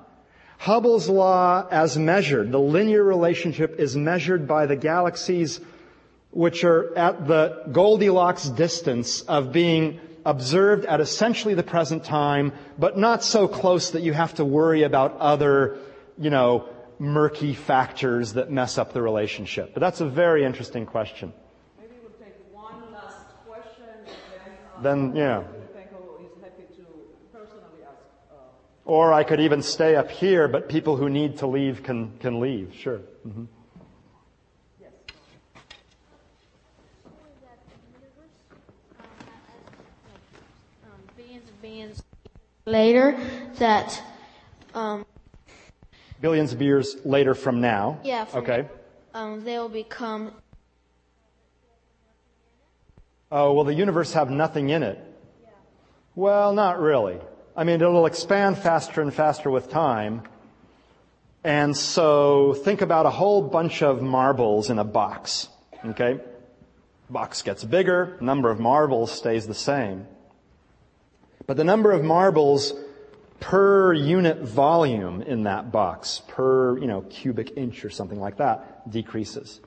Hubble's law as measured, the linear relationship is measured by the galaxies which are at the Goldilocks distance of being observed at essentially the present time, but not so close that you have to worry about other, you know, murky factors that mess up the relationship. But that's a very interesting question. Maybe we'll take one last question and then. yeah. Penko is happy to personally ask. uh, Or I could even stay up here, but people who need to leave can, can leave. Sure. hmm um, billions later that um, Billions of years later from now. yeah from Okay. um, they will become Oh, will the universe have nothing in it? Well, not really. I mean, it'll expand faster and faster with time. And so think about a whole bunch of marbles in a box. Okay? Box gets bigger, number of marbles stays the same. But the number of marbles per unit volume in that box, per, you know, cubic inch or something like that, decreases.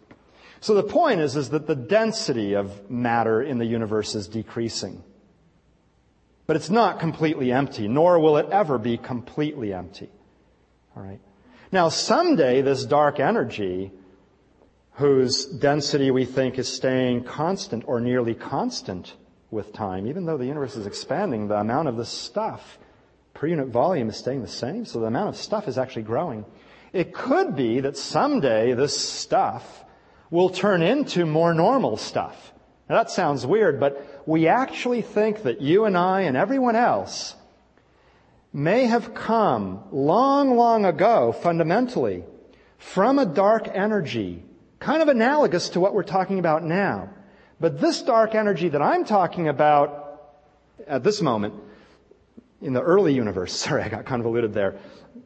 So the point is, is that the density of matter in the universe is decreasing. But it's not completely empty, nor will it ever be completely empty. Alright? Now someday this dark energy, whose density we think is staying constant or nearly constant with time, even though the universe is expanding, the amount of the stuff per unit volume is staying the same, so the amount of stuff is actually growing. It could be that someday this stuff will turn into more normal stuff. Now that sounds weird, but we actually think that you and I and everyone else may have come long, long ago, fundamentally, from a dark energy Kind of analogous to what we're talking about now. But this dark energy that I'm talking about at this moment, in the early universe, sorry, I got convoluted there.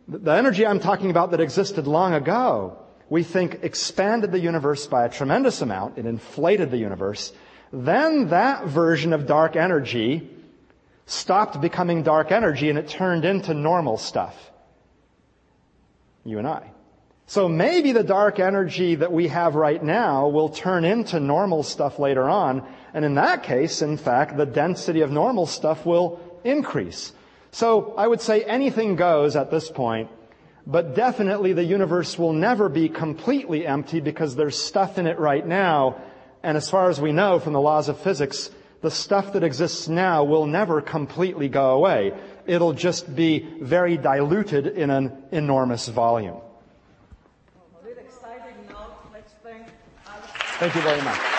The energy I'm talking about that existed long ago, we think expanded the universe by a tremendous amount. It inflated the universe. Then that version of dark energy stopped becoming dark energy and it turned into normal stuff. You and I. So maybe the dark energy that we have right now will turn into normal stuff later on. And in that case, in fact, the density of normal stuff will increase. So I would say anything goes at this point, but definitely the universe will never be completely empty because there's stuff in it right now. And as far as we know from the laws of physics, the stuff that exists now will never completely go away. It'll just be very diluted in an enormous volume. Thank you very much.